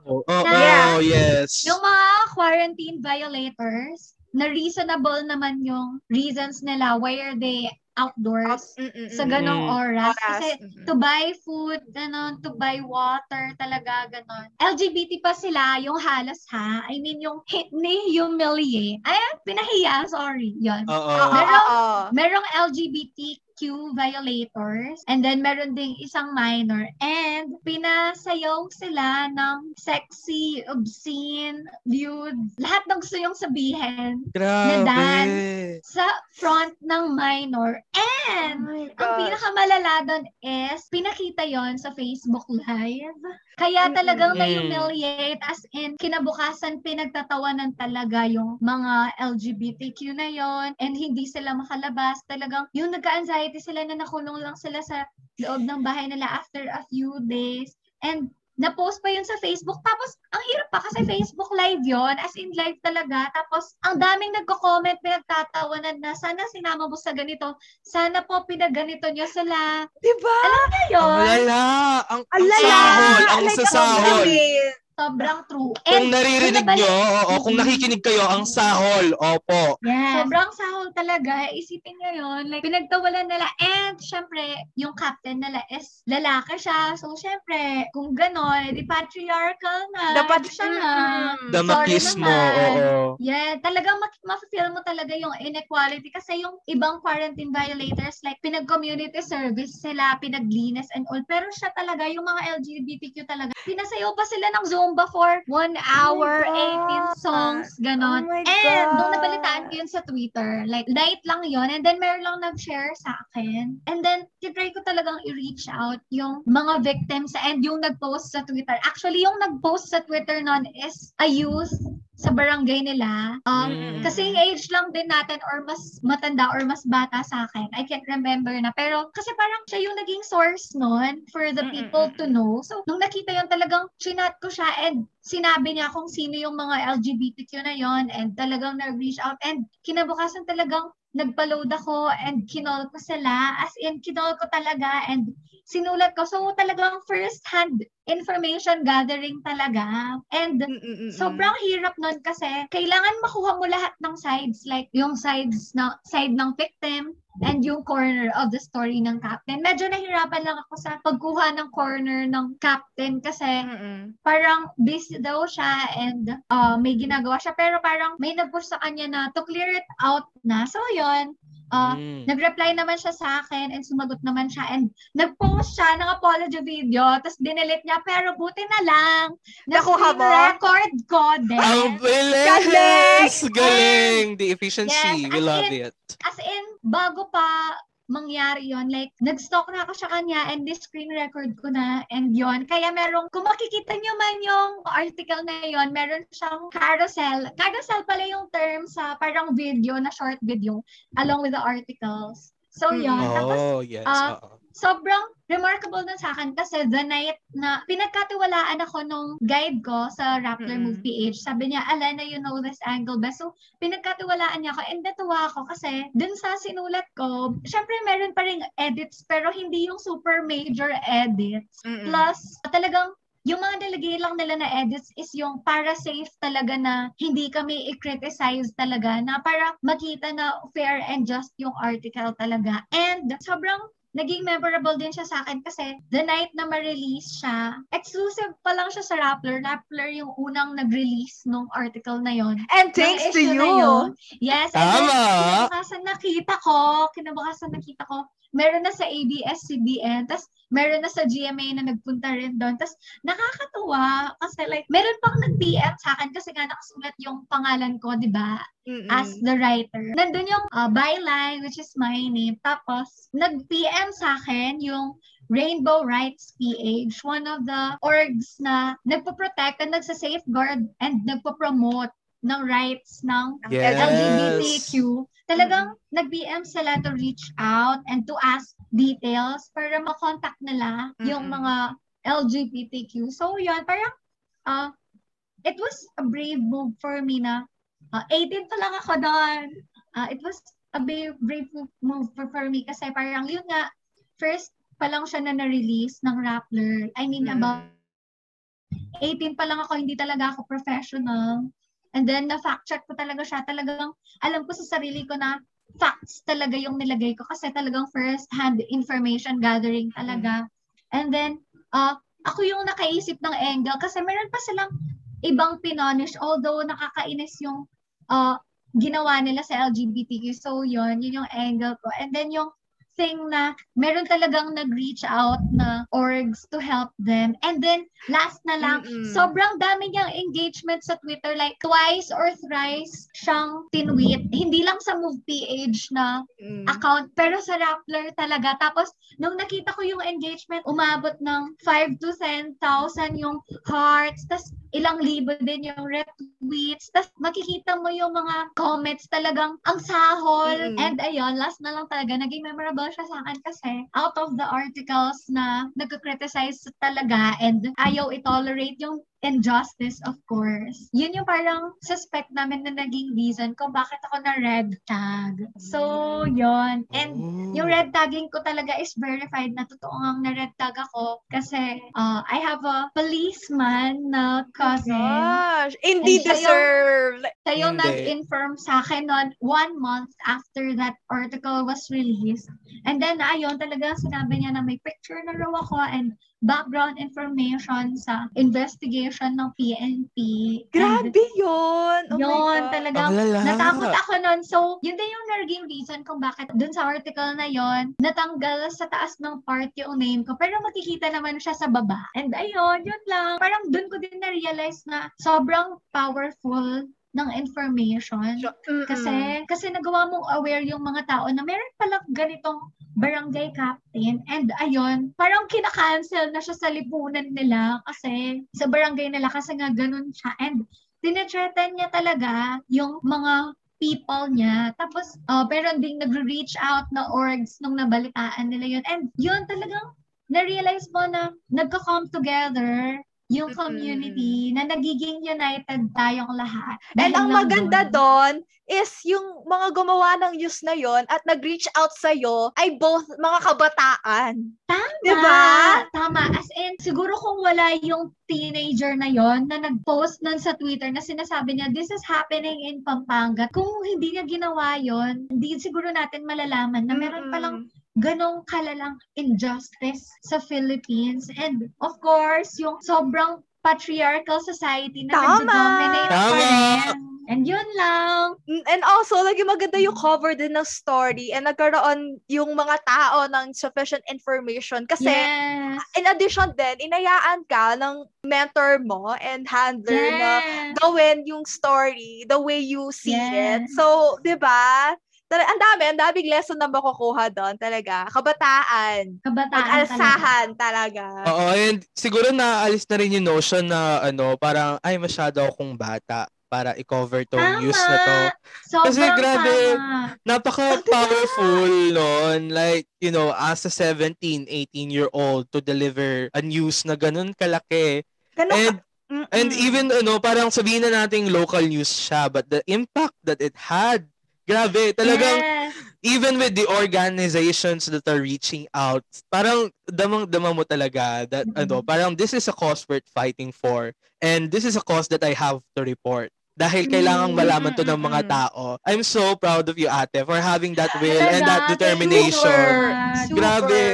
Oh, oh, na, oh, yes. Yung mga quarantine violators, na reasonable naman yung reasons nila why are they outdoors Out, sa ganong oras. oras. Kasi mm-mm. to buy food, ganon, to buy water, talaga ganon. LGBT pa sila, yung halos ha. I mean, yung ni-humiliate. Ay, pinahiya, sorry. Yun. Oo. Merong, merong LGBT Q violators. And then, meron ding isang minor. And, pinasayaw sila ng sexy, obscene, lewd, lahat ng gusto yung sabihin Grabe. na dance sa front ng minor. And, oh ang pinakamalala doon is, pinakita yon sa Facebook Live. Kaya talagang mm-hmm. na-humiliate as in kinabukasan pinagtatawanan talaga yung mga LGBTQ na yon and hindi sila makalabas. Talagang yung nagka-anxiety sila na nakulong lang sila sa loob ng bahay nila after a few days. And na-post pa yun sa Facebook. Tapos, ang hirap pa kasi Facebook live yon as in live talaga. Tapos, ang daming nagko-comment, pinagtatawanan na, sana sinama mo sa ganito. Sana po pinaganito nyo sila. Diba? Alam niyo yun? Ang lala. Ang, ang sahol. Ang like, sasahol. Sobrang true. And, kung naririnig nyo, o kung nakikinig kayo, ang sahol, opo. Yes. Sobrang sahol talaga. Isipin nyo yun. Like, pinagtawalan nila. And, syempre, yung captain nila is lalaki siya. So, syempre, kung gano'n, di patriarchal na. Dapat siya na. Damakis mo, oo. Yeah, talagang ma- ma-feel mo talaga yung inequality kasi yung ibang quarantine violators, like, pinag-community service sila, pinaglinis and all. Pero siya talaga, yung mga LGBTQ talaga, pinasayaw pa sila ng Zoom Zumba for one hour, oh 18 songs, ganon. Oh and, nung nabalitaan ko yun sa Twitter, like, night lang yun, and then meron lang nag-share sa akin. And then, titry ko talagang i-reach out yung mga victims and yung nag-post sa Twitter. Actually, yung nag-post sa Twitter nun is a youth sa barangay nila. Um, mm. Kasi age lang din natin or mas matanda or mas bata sa akin. I can't remember na. Pero kasi parang siya yung naging source nun for the people to know. So, nung nakita yun talagang chinat ko siya and sinabi niya kung sino yung mga LGBTQ na yon and talagang nag-reach out and kinabukasan talagang nagpa-load ako and kinol ko sila. As in, kinol ko talaga and sinulat ko. So, talagang first-hand information gathering talaga. And Mm-mm-mm. sobrang hirap nun kasi kailangan makuha mo lahat ng sides. Like, yung sides na, side ng victim, and yung corner of the story ng captain. Medyo nahirapan lang ako sa pagkuha ng corner ng captain kasi Mm-mm. parang busy daw siya and uh, may ginagawa siya pero parang may nag-push sa kanya na to clear it out na. So yun, Uh, mm. Nag-reply naman siya sa akin and sumagot naman siya and nag-post siya ng apology video tapos dinelete niya pero buti na lang na Nakuha mo? record ko din. Ang bilis! Galing! The efficiency. Yes, We love in, it. As in, bago pa mangyari yon like nag-stalk na ako sa kanya and this screen record ko na and yon kaya merong kung makikita nyo man yung article na yon meron siyang carousel. Carousel pala yung term sa parang video na short video along with the articles. So yon mm. tapos oh, yes. uh, sobrang remarkable na sa akin kasi the night na pinagkatiwalaan ako nung guide ko sa Rappler mm-hmm. Move PH. Sabi niya, Alena, you know this angle best. So, pinagkatiwalaan niya ako and natuwa ako kasi dun sa sinulat ko, syempre meron pa rin edits pero hindi yung super major edits. Mm-hmm. Plus, talagang yung mga nilagay lang nila na edits is yung para safe talaga na hindi kami i-criticize talaga na para makita na fair and just yung article talaga. And sobrang naging memorable din siya sa akin kasi the night na ma-release siya, exclusive pa lang siya sa Rappler. Rappler yung unang nag-release nung article na yon. And thanks to you. Yes. And Tama. Then, kinabukasan nakita ko, kinabukasan nakita ko, meron na sa ABS-CBN, tapos meron na sa GMA na nagpunta rin doon. Tapos nakakatuwa kasi like, meron pang nag-PM sa akin kasi nga nakasulat yung pangalan ko, di ba? As the writer. Nandun yung uh, byline, which is my name. Tapos, nag-PM sa akin yung Rainbow Rights PH, one of the orgs na nagpo-protect and nagsa-safeguard and nagpo-promote ng rights ng yes. LGBTQ talagang mm-hmm. nag-BM sila to reach out and to ask details para makontak nila mm-hmm. yung mga LGBTQ. So, yun, parang, uh, it was a brave move for me na uh, 18 pa lang ako doon. Uh, it was a brave, brave move for, for me kasi parang yun nga, first pa lang siya na na-release ng Rappler. I mean, mm-hmm. about 18 pa lang ako, hindi talaga ako professional. And then, na-fact check ko talaga siya. Talagang, alam ko sa sarili ko na facts talaga yung nilagay ko kasi talagang first-hand information gathering talaga. And then, uh, ako yung nakaisip ng angle kasi meron pa silang ibang pinonish although nakakainis yung uh, ginawa nila sa LGBTQ. So, yun, yun yung angle ko. And then, yung thing na meron talagang nag-reach out na orgs to help them. And then, last na lang, Mm-mm. sobrang dami niyang engagement sa Twitter. Like, twice or thrice siyang tinweet. Hindi lang sa Move PH na mm. account, pero sa Rappler talaga. Tapos, nung nakita ko yung engagement, umabot ng 5 to 10,000 yung hearts. Tapos, ilang libo din yung retweets. Tapos makikita mo yung mga comments talagang ang sahol. Mm-hmm. And ayun, last na lang talaga, naging memorable siya sa akin kasi out of the articles na nagka-criticize talaga and ayaw i-tolerate yung injustice, of course. Yun yung parang suspect namin na naging reason kung bakit ako na red tag. So, yun. And oh. yung red tagging ko talaga is verified na totoo nga na red tag ako kasi uh, I have a policeman na cousin. Oh gosh, hindi deserve. Siya yung nag-inform sa akin noon one month after that article was released. And then, ayun, talaga sinabi niya na may picture na raw ako and background information sa investigation ng PNP. Grabe And, yun! Oh yun, talagang natakot ako nun. So, yun din yung naging reason kung bakit dun sa article na yon natanggal sa taas ng part yung name ko. Pero makikita naman siya sa baba. And ayun, yun lang. Parang dun ko din na-realize na sobrang powerful ng information. Kasi kasi nagawa mong aware yung mga tao na meron pala ganitong barangay captain and ayun, parang kinakancel na siya sa lipunan nila kasi sa barangay nila kasi nga ganun siya and tinetreaten niya talaga yung mga people niya. Tapos, uh, pero ding nag-reach out na orgs nung nabalitaan nila yun. And yun talagang na-realize mo na nagka-come together yung community mm-hmm. na nagiging united tayong lahat. And ang maganda doon is yung mga gumawa ng news na yon at nag-reach out sa iyo ay both mga kabataan. Tama. Diba? Tama. As in, siguro kung wala yung teenager na yon na nag-post nun sa Twitter na sinasabi niya, this is happening in Pampanga. Kung hindi niya ginawa yon hindi siguro natin malalaman na meron palang ganong kalalang injustice sa Philippines. And of course, yung sobrang patriarchal society na Tama. nag-dominate pa rin. And yun lang. Mm, and also, lagi maganda yung cover din ng story and nagkaroon yung mga tao ng sufficient information. Kasi, yes. in addition din, inayaan ka ng mentor mo and handler yes. na gawin yung story the way you see yes. it. So, di ba? Talaga, ang dami, ang daming lesson na makukuha doon talaga. Kabataan. Kabataan Mag-alsahan talaga. talaga. Oo, and siguro naalis na rin yung notion na ano, parang, ay, masyado akong bata para i-cover tong tama. news na to. Sobrang Kasi grabe, tama. napaka-powerful noon. Like, you know, as a 17, 18-year-old to deliver a news na ganun kalaki. Ganun and, ka- and even, ano, parang sabihin na nating local news siya, but the impact that it had Grabe, talagang yes. even with the organizations that are reaching out, parang damang-dama mo talaga that mm-hmm. ano, parang this is a cause worth fighting for and this is a cause that I have to report. Dahil kailangan mm-hmm. malaman to ng mga tao. I'm so proud of you, ate, for having that will and that determination. Super. Grabe.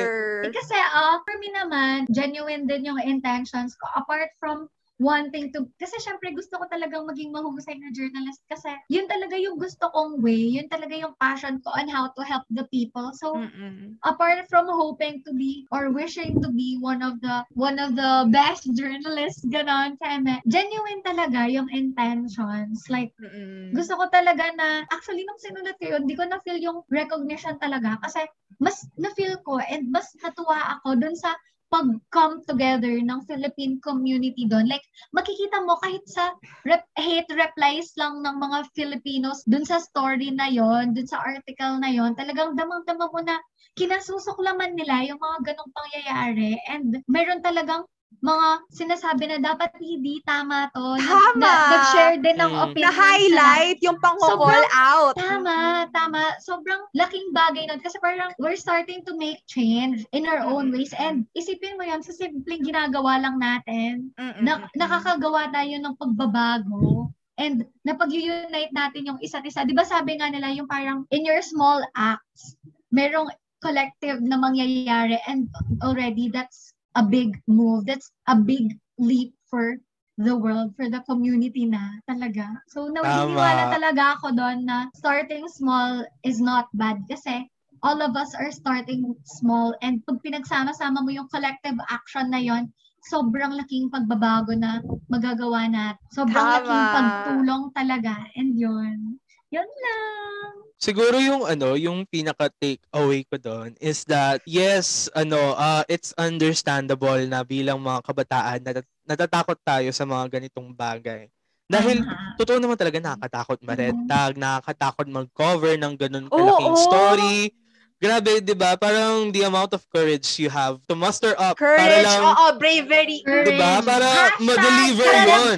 Eh, kasi uh, for me naman, genuine din yung intentions ko. Apart from wanting to, kasi syempre gusto ko talagang maging mahusay na journalist kasi yun talaga yung gusto kong way, yun talaga yung passion ko on how to help the people. So, Mm-mm. apart from hoping to be or wishing to be one of the one of the best journalists, ganon, keme, genuine talaga yung intentions. Like, Mm-mm. gusto ko talaga na, actually, nung sinulat ko yun, di ko na-feel yung recognition talaga kasi mas na-feel ko and mas natuwa ako dun sa pag-come together ng Philippine community doon. Like, makikita mo kahit sa rep- hate replies lang ng mga Filipinos dun sa story na yon, dun sa article na yon, talagang damang-dama mo na kinasusuklaman nila yung mga ganong pangyayari and meron talagang mga sinasabi na dapat hindi tama to. Tama. Na, nag-share din ng mm. opinion. Na-highlight yung pang-call out. Tama, tama. Sobrang laking bagay nun. Kasi parang we're starting to make change in our own ways. And isipin mo yan, sa simpleng ginagawa lang natin, na, nakakagawa tayo ng pagbabago. And napag-unite natin yung isa't isa. Di ba sabi nga nila yung parang in your small acts, merong collective na mangyayari and already that's a big move. That's a big leap for the world, for the community na talaga. So, nawiniwala talaga ako doon na starting small is not bad kasi all of us are starting small and pag pinagsama-sama mo yung collective action na yon sobrang laking pagbabago na magagawa natin. Sobrang Tama. laking pagtulong talaga. And yun. Yun lang siguro yung ano, yung pinaka take away ko doon is that yes, ano, uh, it's understandable na bilang mga kabataan na natatakot tayo sa mga ganitong bagay. Dahil uh-huh. totoo naman talaga nakakatakot ma-red tag, nakakatakot mag-cover ng ganun kalaking oh, story. Grabe, 'di ba? Parang the amount of courage you have to muster up courage, para lang Oo, bravery. 'Di ba? Para Hashtag, ma-deliver 'yon.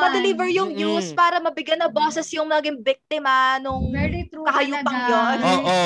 Ma-deliver yung mm-hmm. news para mabigyan na bosses yung naging biktima nung kahayupang 'yon. Oo.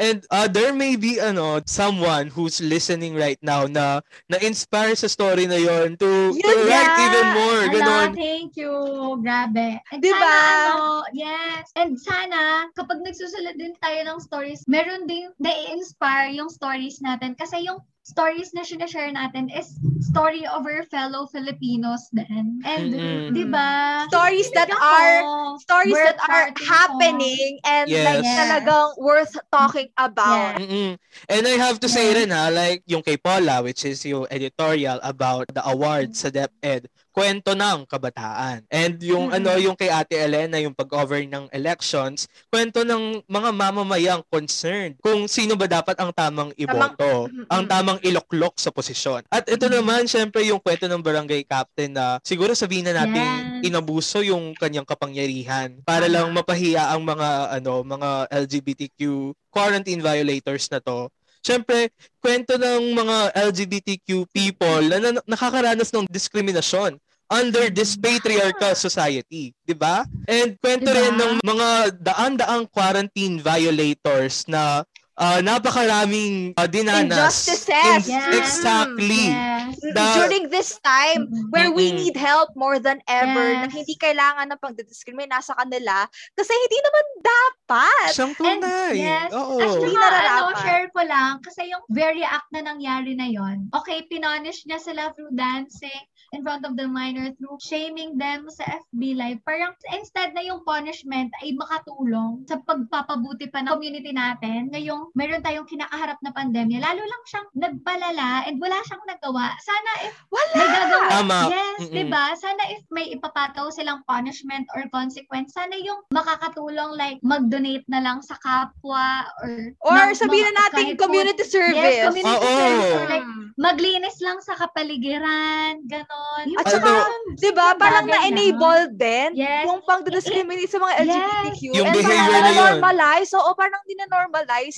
And uh, there may be ano someone who's listening right now na na-inspire sa story na yon to, to write even more. Ganon. Thank you. Grabe. And diba? Sana, ano, yes. And sana, kapag nagsusulat din tayo ng stories, meron din na-inspire yung stories natin. Kasi yung stories na sinashare natin is story of our fellow Filipinos din. And, mm-hmm. di ba? Stories that are, stories that are happening and yes. like yes. talagang worth talking about. Yes. Mm-hmm. And I have to say yes. rin ha, like yung kay Paula, which is yung editorial about the awards sa DepEd, kwento ng kabataan. And yung mm-hmm. ano yung kay Ate Elena yung pag-cover ng elections, kwento ng mga mamamayang concerned kung sino ba dapat ang tamang iboto, tamang, ang tamang iloklok sa posisyon. At ito mm-hmm. naman syempre yung kwento ng barangay captain na siguro sabihin na natin yes. inabuso yung kanyang kapangyarihan para lang mapahiya ang mga ano mga LGBTQ quarantine violators na to syempre, kwento ng mga LGBTQ people na, na nakakaranas ng diskriminasyon under this patriarchal society, 'di ba? And kwento diba? rin ng mga daan-daang quarantine violators na uh, napakaraming uh, dinanas. Injustices. In- yes. Exactly. Yes. The, During this time where mm-hmm. we need help more than ever, yes. na hindi kailangan ng pagdidiscriminate nasa kanila kasi hindi naman dapat. Siyang tunay. And, yes. Oo. Actually, ano, share ko lang kasi yung very act na nangyari na yon. Okay, pinonish niya sila through dancing in front of the minor through shaming them sa FB Live. Parang instead na yung punishment ay makatulong sa pagpapabuti pa ng community natin ngayong meron tayong kinakaharap na pandemya, lalo lang siyang nagpalala and wala siyang nagawa. Sana if wala. may gagawa, Tama. yes, di ba? Sana if may ipapataw silang punishment or consequence, sana yung makakatulong like mag-donate na lang sa kapwa or or sabihin na natin community po, service. Yes, community oh, service. Or like maglinis lang sa kapaligiran, ganon. At saka, di ba, parang na-enable din yes. yung pang-discriminate sa mga LGBTQ. Yes. Yung behavior na yun. normalize. Oo, parang hindi.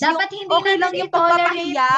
Dapat yung, hindi okay lang yung pagpapahiya.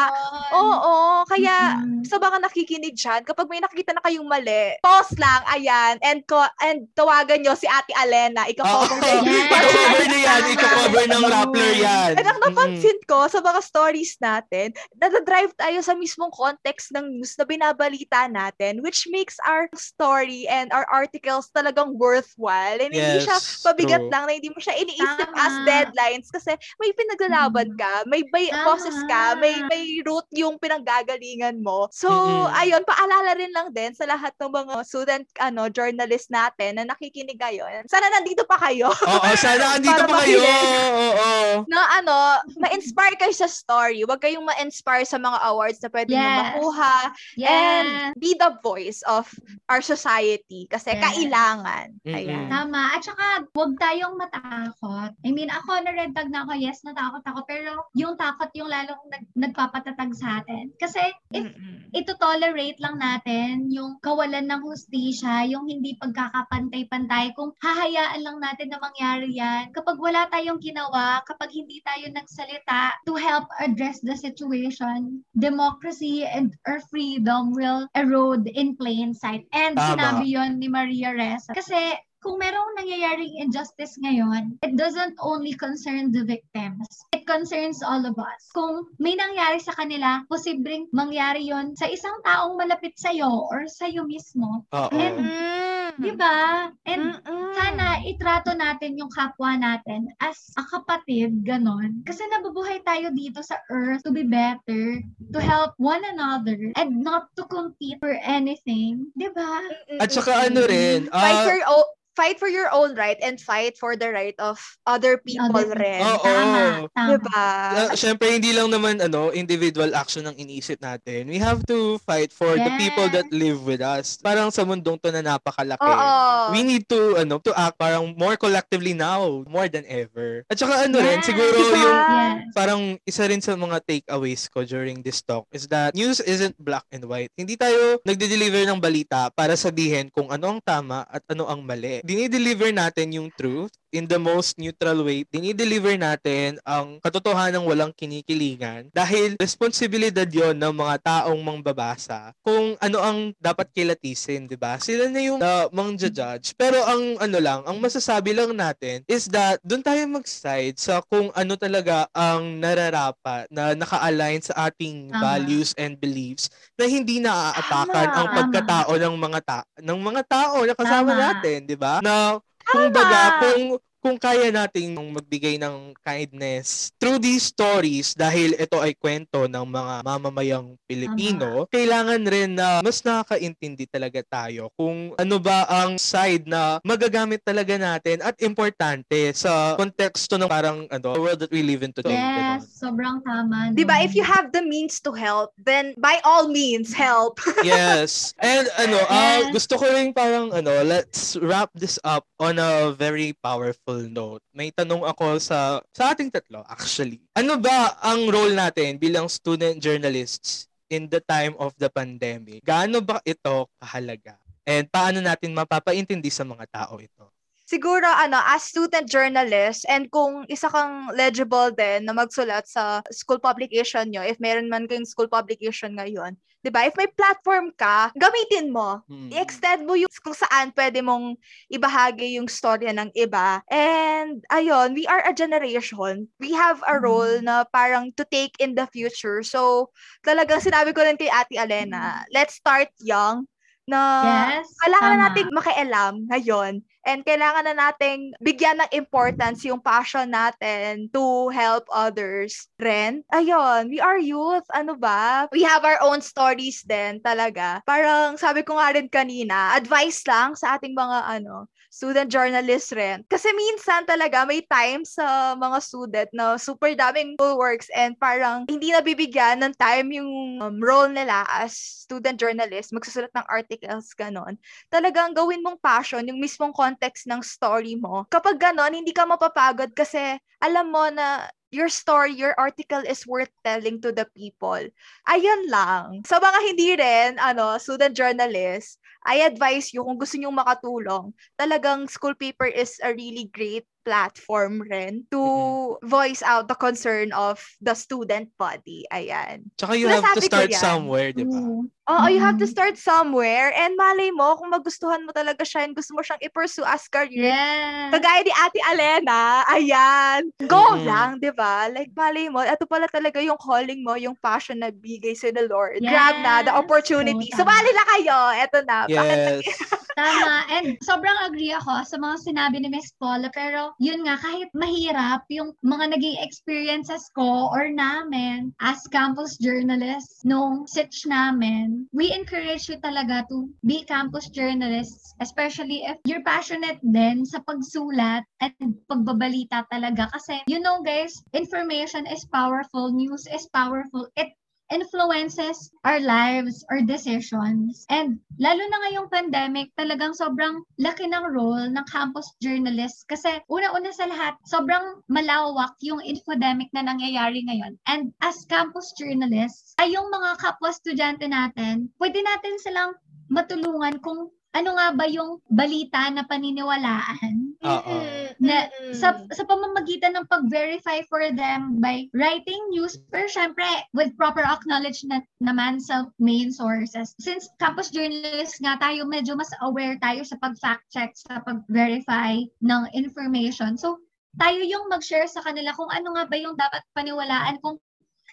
Oo, oo, kaya mm-hmm. sa baka nakikinig dyan, kapag may nakikita na kayong mali, pause lang, ayan, and ko and tawagan nyo si Ate Alena. Ika-cover oh, yes. Ika-cover na yan. Ika-cover ng Rappler yan. And ang napansin ko sa mga stories natin, nadadrive tayo sa mismong context ng news na binabalita natin, which makes our story and our articles talagang worthwhile. And yes, hindi siya pabigat true. lang, na hindi mo siya iniisip Tama. as deadlines kasi may pinaglalaban ka, may, may bosses ka, may, may route yung pinanggagalingan mo. So, mm-hmm. ayun, paalala rin lang din sa lahat ng mga student ano journalist natin na nakikinig ngayon. Sana nandito pa kayo. Oo, sana nandito pa kayo. Oo. Na ano, ma-inspire kayo sa story. Huwag kayong ma-inspire sa mga awards na pwede yes. nyo makuha. Yes. And be the voice of our society kasi yes. kailangan. Ayan. Tama. At saka, huwag tayong matakot. I mean, ako na-red na ako. Yes, natakot ako. Pero yung takot yung lalong nag, nagpapatatag sa atin. Kasi if Mm-mm. ito tolerate lang natin yung kawalan ng hustisya, yung hindi pagkakapantay-pantay, kung hahayaan lang natin na mangyari yan, kapag wala tayong ginawa, kapag hindi tayo nagsalita to help address the situation, democracy and our freedom will erode in plain sight. And Tama. sinabi yon ni Maria Ressa. Kasi kung merong nangyayaring injustice ngayon, it doesn't only concern the victims. It concerns all of us. Kung may nangyari sa kanila, posibleng mangyari yon sa isang taong malapit sa'yo or sa'yo mismo. Uh-oh. And, mm. di ba? And Mm-mm. sana itrato natin yung kapwa natin as a kapatid, ganon. Kasi nabubuhay tayo dito sa earth to be better, to help one another, and not to compete for anything. Di ba? At saka ano rin, uh, fight for oh, fight for your own right and fight for the right of other people other rin. Oo. Tama, tama. Diba? Uh, Siyempre, hindi lang naman ano individual action ang iniisip natin. We have to fight for yes. the people that live with us. Parang sa mundong to na napakalaki. Oo. We need to ano to act parang more collectively now, more than ever. At saka ano yes. rin, siguro diba? yung yes. parang isa rin sa mga takeaways ko during this talk is that news isn't black and white. Hindi tayo nagde-deliver ng balita para sabihin kung ano ang tama at ano ang mali dinideliver natin yung truth in the most neutral way, dinideliver natin ang katotohanan ng walang kinikilingan dahil responsibilidad yon ng mga taong mangbabasa kung ano ang dapat kilatisin, di ba? Sila na yung uh, mang-judge. Pero ang ano lang, ang masasabi lang natin is that doon tayo mag-side sa kung ano talaga ang nararapat na naka-align sa ating Tama. values and beliefs na hindi naaapakan ang pagkatao ng mga ta ng mga tao na kasama Tama. natin, di ba? Na kung baga, kung kung kaya nating magbigay ng kindness through these stories dahil ito ay kwento ng mga mamamayang Pilipino, uh-huh. kailangan rin na mas nakakaintindi talaga tayo kung ano ba ang side na magagamit talaga natin at importante sa konteksto ng parang ano, world that we live in today. Yes, diba? sobrang tama. No? Diba, if you have the means to help, then by all means, help. yes. And ano, uh, gusto ko rin parang ano, let's wrap this up on a very powerful note. May tanong ako sa sa ating tatlo actually. Ano ba ang role natin bilang student journalists in the time of the pandemic? Gaano ba ito kahalaga? And paano natin mapapaintindi sa mga tao ito? Siguro ano, as student journalist and kung isa kang legible din na magsulat sa school publication nyo, if meron man kayong school publication ngayon, 'di ba? If may platform ka, gamitin mo. Hmm. I-extend mo yung kung saan pwede mong ibahagi yung storya ng iba. And ayun, we are a generation. We have a role hmm. na parang to take in the future. So, talagang sinabi ko rin kay Ate Alena, hmm. let's start young na yes, kailangan tama. na nating makialam ngayon and kailangan na nating bigyan ng importance yung passion natin to help others rin. Ayun, we are youth, ano ba? We have our own stories din talaga. Parang sabi ko nga rin kanina, advice lang sa ating mga ano, student journalist rin. Kasi minsan talaga may time sa mga student na super daming works and parang hindi nabibigyan ng time yung um, role nila as student journalist, magsusulat ng articles, ganon. Talagang gawin mong passion, yung mismong context ng story mo. Kapag ganon, hindi ka mapapagod kasi alam mo na your story, your article is worth telling to the people. Ayun lang. Sa mga hindi rin, ano, student journalist, I advise you kung gusto niyo makatulong, talagang school paper is a really great platform rin to mm-hmm. voice out the concern of the student body. Ayan. Tsaka you have to start somewhere, di ba? Mm. Oo, you have to start somewhere and malay mo kung magustuhan mo talaga siya and gusto mo siyang i-pursue as career. Yes. Kagaya ni Ate Alena, ayan. Go mm-hmm. lang, di ba? Like, malay mo, ito pala talaga yung calling mo, yung passion na bigay sa the Lord. Yes. Grab na the opportunity. So, Sumali na kayo. Ito na. Yes. Tama. And sobrang agree ako sa mga sinabi ni Miss Paula. Pero, yun nga, kahit mahirap yung mga naging experiences ko or namin as campus journalists nung sitch namin, we encourage you talaga to be campus journalists, especially if you're passionate din sa pagsulat at pagbabalita talaga. Kasi, you know guys, information is powerful, news is powerful. It influences our lives or decisions. And lalo na ngayong pandemic, talagang sobrang laki ng role ng campus journalists kasi una-una sa lahat, sobrang malawak yung infodemic na nangyayari ngayon. And as campus journalists, ay yung mga kapwa estudyante natin, pwede natin silang matulungan kung ano nga ba yung balita na paniniwalaan Oo. na sa, sa pamamagitan ng pag-verify for them by writing news pero syempre with proper acknowledgement naman sa main sources since campus journalists nga tayo medyo mas aware tayo sa pag-fact check sa pag-verify ng information so tayo yung mag-share sa kanila kung ano nga ba yung dapat paniwalaan kung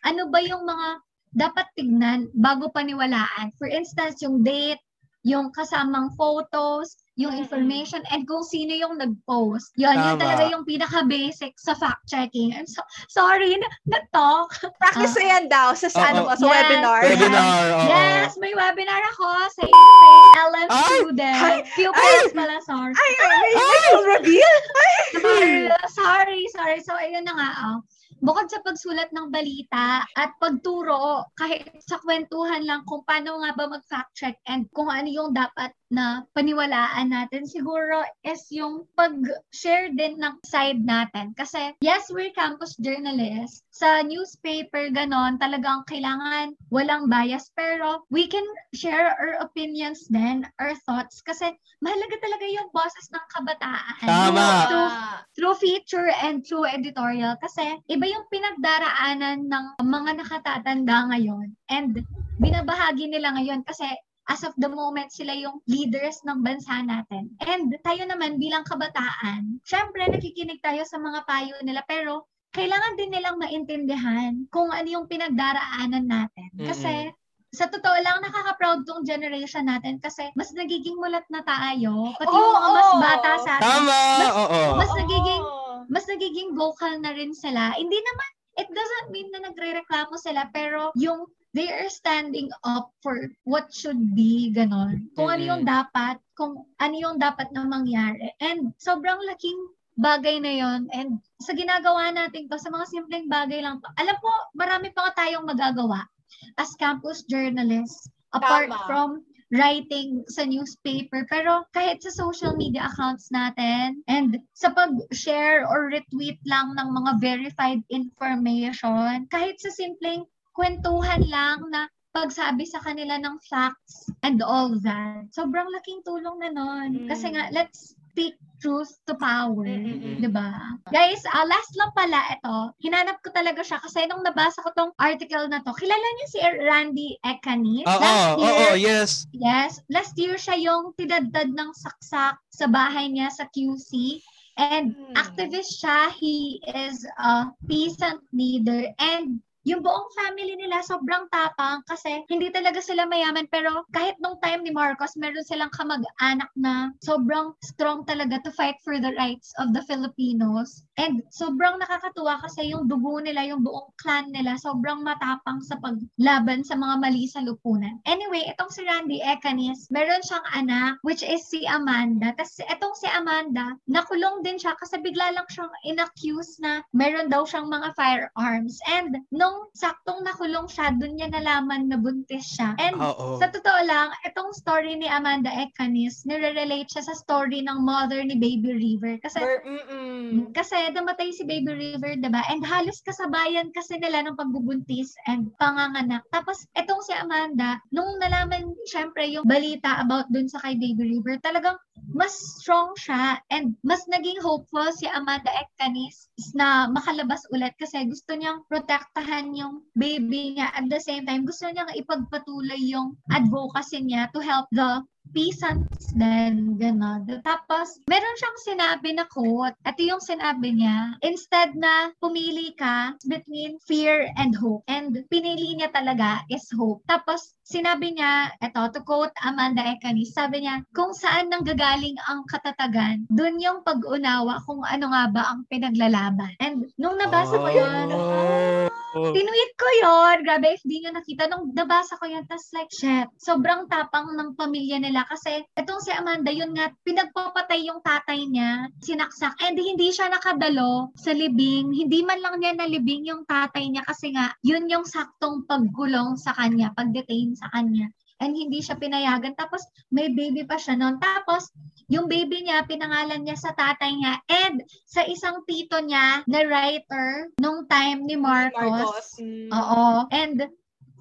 ano ba yung mga dapat tignan bago paniwalaan. For instance, yung date, yung kasamang photos, yung information, and kung sino yung nag-post. Yun, Tama. yun talaga yung pinaka-basic sa fact-checking. I'm so, sorry, na, na-talk. Practice uh, yan daw sa, sa, ano sa yes, webinar. Webinar, yes. yes, may webinar ako sa LM student. Ay, Few points pala, sorry. Ay, ay, ay, ay, ay, reveal? Sorry, sorry, sorry. So, ayun na nga, oh bukod sa pagsulat ng balita at pagturo kahit sa kwentuhan lang kung paano nga ba mag-fact check and kung ano yung dapat na paniwalaan natin siguro is yung pag-share din ng side natin. Kasi yes, we're campus journalists. Sa newspaper, ganon, talagang kailangan walang bias. Pero we can share our opinions then, our thoughts. Kasi mahalaga talaga yung boses ng kabataan. Tama! Through, through feature and through editorial. Kasi iba yung pinagdaraanan ng mga nakatatanda ngayon. And binabahagi nila ngayon kasi as of the moment, sila yung leaders ng bansa natin. And tayo naman bilang kabataan, syempre nakikinig tayo sa mga payo nila pero kailangan din nilang maintindihan kung ano yung pinagdaraanan natin. Kasi sa totoo lang, nakaka-proud tong generation natin kasi mas nagiging mulat na tayo. Pati oh, yung mga mas bata sa atin. Tama! Mas, oo. mas nagiging, mas nagiging vocal na rin sila. Hindi naman, it doesn't mean na nagre-reklamo sila, pero yung they are standing up for what should be, ganon. Kung mm-hmm. ano yung dapat, kung ano yung dapat na mangyari. And sobrang laking bagay na yon and sa ginagawa natin to, sa mga simpleng bagay lang to, alam po, marami pa tayong magagawa as campus journalists apart Tama. from writing sa newspaper. Pero kahit sa social media accounts natin and sa pag-share or retweet lang ng mga verified information, kahit sa simpleng kwentuhan lang na pagsabi sa kanila ng facts and all that. Sobrang laking tulong na nun. Mm. Kasi nga, let's speak truth to power. Mm-hmm. 'Di ba? Guys, uh, last lang pala ito. Hinanap ko talaga siya kasi nung nabasa ko tong article na to, kilala niyo si Randy Ekanis? Oo, oh, oo, oh, yes. Yes. Last year siya yung tinadad ng saksak sa bahay niya sa QC. And hmm. activist siya. He is a peasant leader. And yung buong family nila sobrang tapang kasi hindi talaga sila mayaman. Pero kahit nung time ni Marcos meron silang kamag-anak na sobrang strong talaga to fight for the rights of the Filipinos. And sobrang nakakatuwa kasi yung dugo nila yung buong clan nila sobrang matapang sa paglaban sa mga mali sa lupunan. Anyway itong si Randy Ecanis meron siyang anak which is si Amanda. Tapos itong si Amanda nakulong din siya kasi bigla lang siyang inaccuse na meron daw siyang mga firearms. And no nung saktong nakulong siya, dun niya nalaman na buntis siya. And Uh-oh. sa totoo lang, itong story ni Amanda Ekanis, nire-relate siya sa story ng mother ni Baby River. Kasi, Mm-mm. kasi namatay si Baby River, diba? And halos kasabayan kasi nila ng pagbubuntis and panganganak. Tapos, itong si Amanda, nung nalaman, syempre, yung balita about dun sa kay Baby River, talagang mas strong siya and mas naging hopeful si Amanda Ekanis na makalabas ulit kasi gusto niyang protektahan yung baby niya at the same time gusto niyang ipagpatuloy yung advocacy niya to help the peasants din, gano'n. Tapos, meron siyang sinabi na quote. Ito yung sinabi niya. Instead na pumili ka between fear and hope. And pinili niya talaga is hope. Tapos, sinabi niya, eto, to quote Amanda Ekanis, sabi niya, kung saan nanggagaling ang katatagan, dun yung pag-unawa kung ano nga ba ang pinaglalaban. And nung nabasa ko yun, oh. Tinuit ko yon Grabe, if nyo nakita. Nung nabasa ko yan, tas like, shit, sobrang tapang ng pamilya nila. Kasi itong si Amanda, yun nga, pinagpapatay yung tatay niya, sinaksak. And hindi siya nakadalo sa libing. Hindi man lang niya nalibing yung tatay niya kasi nga, yun yung saktong pagkulong sa kanya, pag-detain sa kanya and hindi siya pinayagan. Tapos, may baby pa siya noon. Tapos, yung baby niya, pinangalan niya sa tatay niya and sa isang tito niya na writer nung time ni Marcos. Marcos. Mm. Oo. And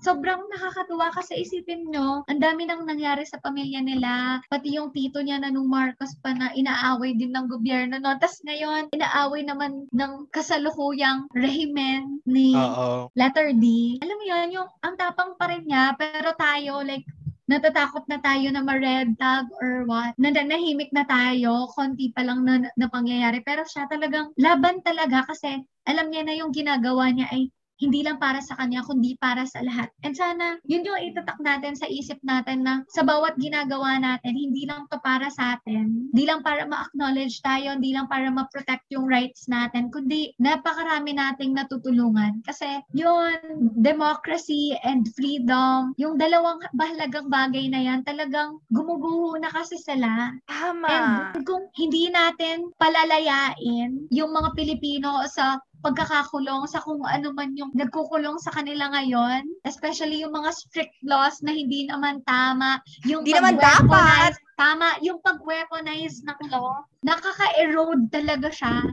sobrang nakakatuwa kasi isipin nyo, ang dami nang nangyari sa pamilya nila. Pati yung tito niya na nung Marcos pa na inaaway din ng gobyerno. No? Tapos ngayon, inaaway naman ng kasalukuyang rehimen ni Uh-oh. letter D. Alam mo yun, yung ang tapang pa rin niya, pero tayo, like, natatakot na tayo na ma-red tag or what. Nananahimik na tayo, konti pa lang na, na pangyayari. Pero siya talagang laban talaga kasi alam niya na yung ginagawa niya ay hindi lang para sa kanya, kundi para sa lahat. And sana, yun yung itatak natin sa isip natin na sa bawat ginagawa natin, hindi lang to para sa atin, hindi lang para ma-acknowledge tayo, hindi lang para ma-protect yung rights natin, kundi napakarami nating natutulungan. Kasi yun, democracy and freedom, yung dalawang bahalagang bagay na yan, talagang gumuguho na kasi sila. Tama. And kung hindi natin palalayain yung mga Pilipino sa pagkakakulong sa kung ano man yung nagkukulong sa kanila ngayon, especially yung mga strict laws na hindi naman tama, yung hindi naman dapat tama, yung pag-weaponize ng law, nakaka-erode talaga siya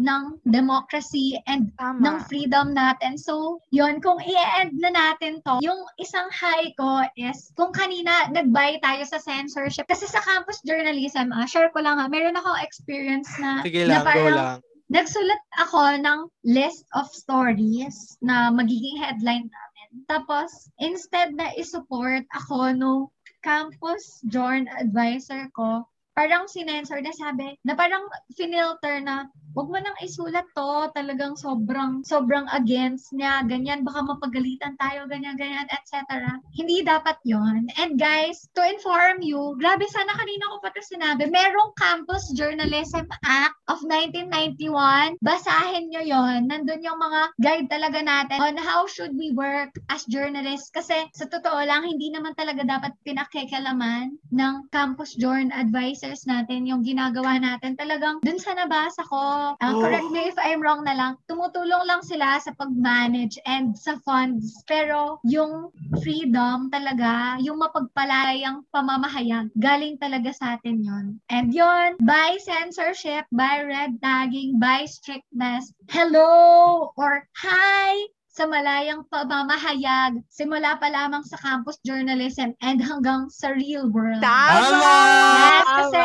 ng democracy and Tama. ng freedom natin. So, yun, kung i-end na natin to, yung isang high ko is, kung kanina nag-buy tayo sa censorship, kasi sa campus journalism, ah, share ko lang ha, meron ako experience na, Sige lang, na parang, go lang nagsulat ako ng list of stories na magiging headline namin. Tapos, instead na isupport ako no campus journal advisor ko, parang sinensor na sabi, na parang finilter na wag mo nang isulat to, talagang sobrang, sobrang against niya, ganyan, baka mapagalitan tayo, ganyan, ganyan, etc. Hindi dapat yon And guys, to inform you, grabe sana kanina ko pa ito sinabi, merong Campus Journalism Act of 1991, basahin nyo yon Nandun yung mga guide talaga natin on how should we work as journalists. Kasi sa totoo lang, hindi naman talaga dapat pinakikalaman ng campus journal advisors natin yung ginagawa natin. Talagang dun sa nabasa ko, Uh, oh. Correct me if I'm wrong na lang. Tumutulong lang sila sa pag-manage and sa funds. Pero yung freedom talaga, yung mapagpalayang pamamahayag, galing talaga sa atin yon. And yon by censorship, by red tagging, by strictness, hello or hi sa malayang pamamahayag, simula pa lamang sa campus journalism and hanggang sa real world. Tama! Yes, kasi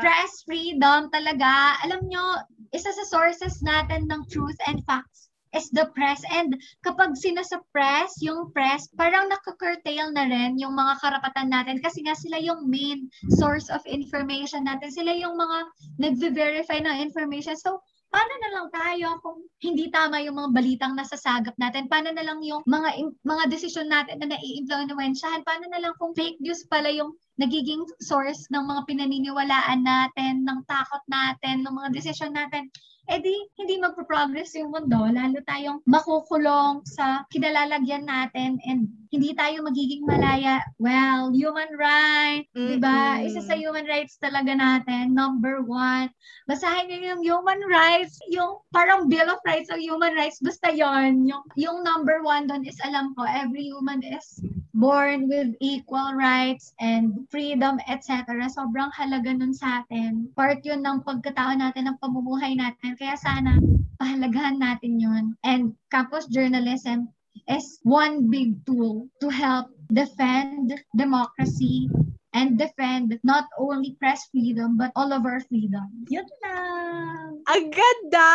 press freedom talaga. Alam nyo, isa sa sources natin ng truth and facts is the press. And kapag sinasuppress yung press, parang nakaka-curtail na rin yung mga karapatan natin kasi nga sila yung main source of information natin. Sila yung mga nag-verify ng information. So, paano na lang tayo kung hindi tama yung mga balitang nasasagap natin? Paano na lang yung mga mga desisyon natin na nai-influensyahan? Paano na lang kung fake news pala yung nagiging source ng mga pinaniniwalaan natin, ng takot natin, ng mga desisyon natin? eh di, hindi magpo-progress yung mundo, lalo tayong makukulong sa kinalalagyan natin and hindi tayo magiging malaya. Well, human rights, mm-hmm. di ba? Isa sa human rights talaga natin, number one. Basahin niyo yung human rights, yung parang Bill of Rights of Human Rights, basta yon Yung, yung number one doon is alam ko, every human is born with equal rights and freedom, etc. Sobrang halaga nun sa atin. Part yun ng pagkatao natin, ng pamumuhay natin. Kaya sana, pahalagahan natin yun. And campus journalism is one big tool to help defend democracy and defend not only press freedom but all of our freedom. Yun lang. Ang ganda!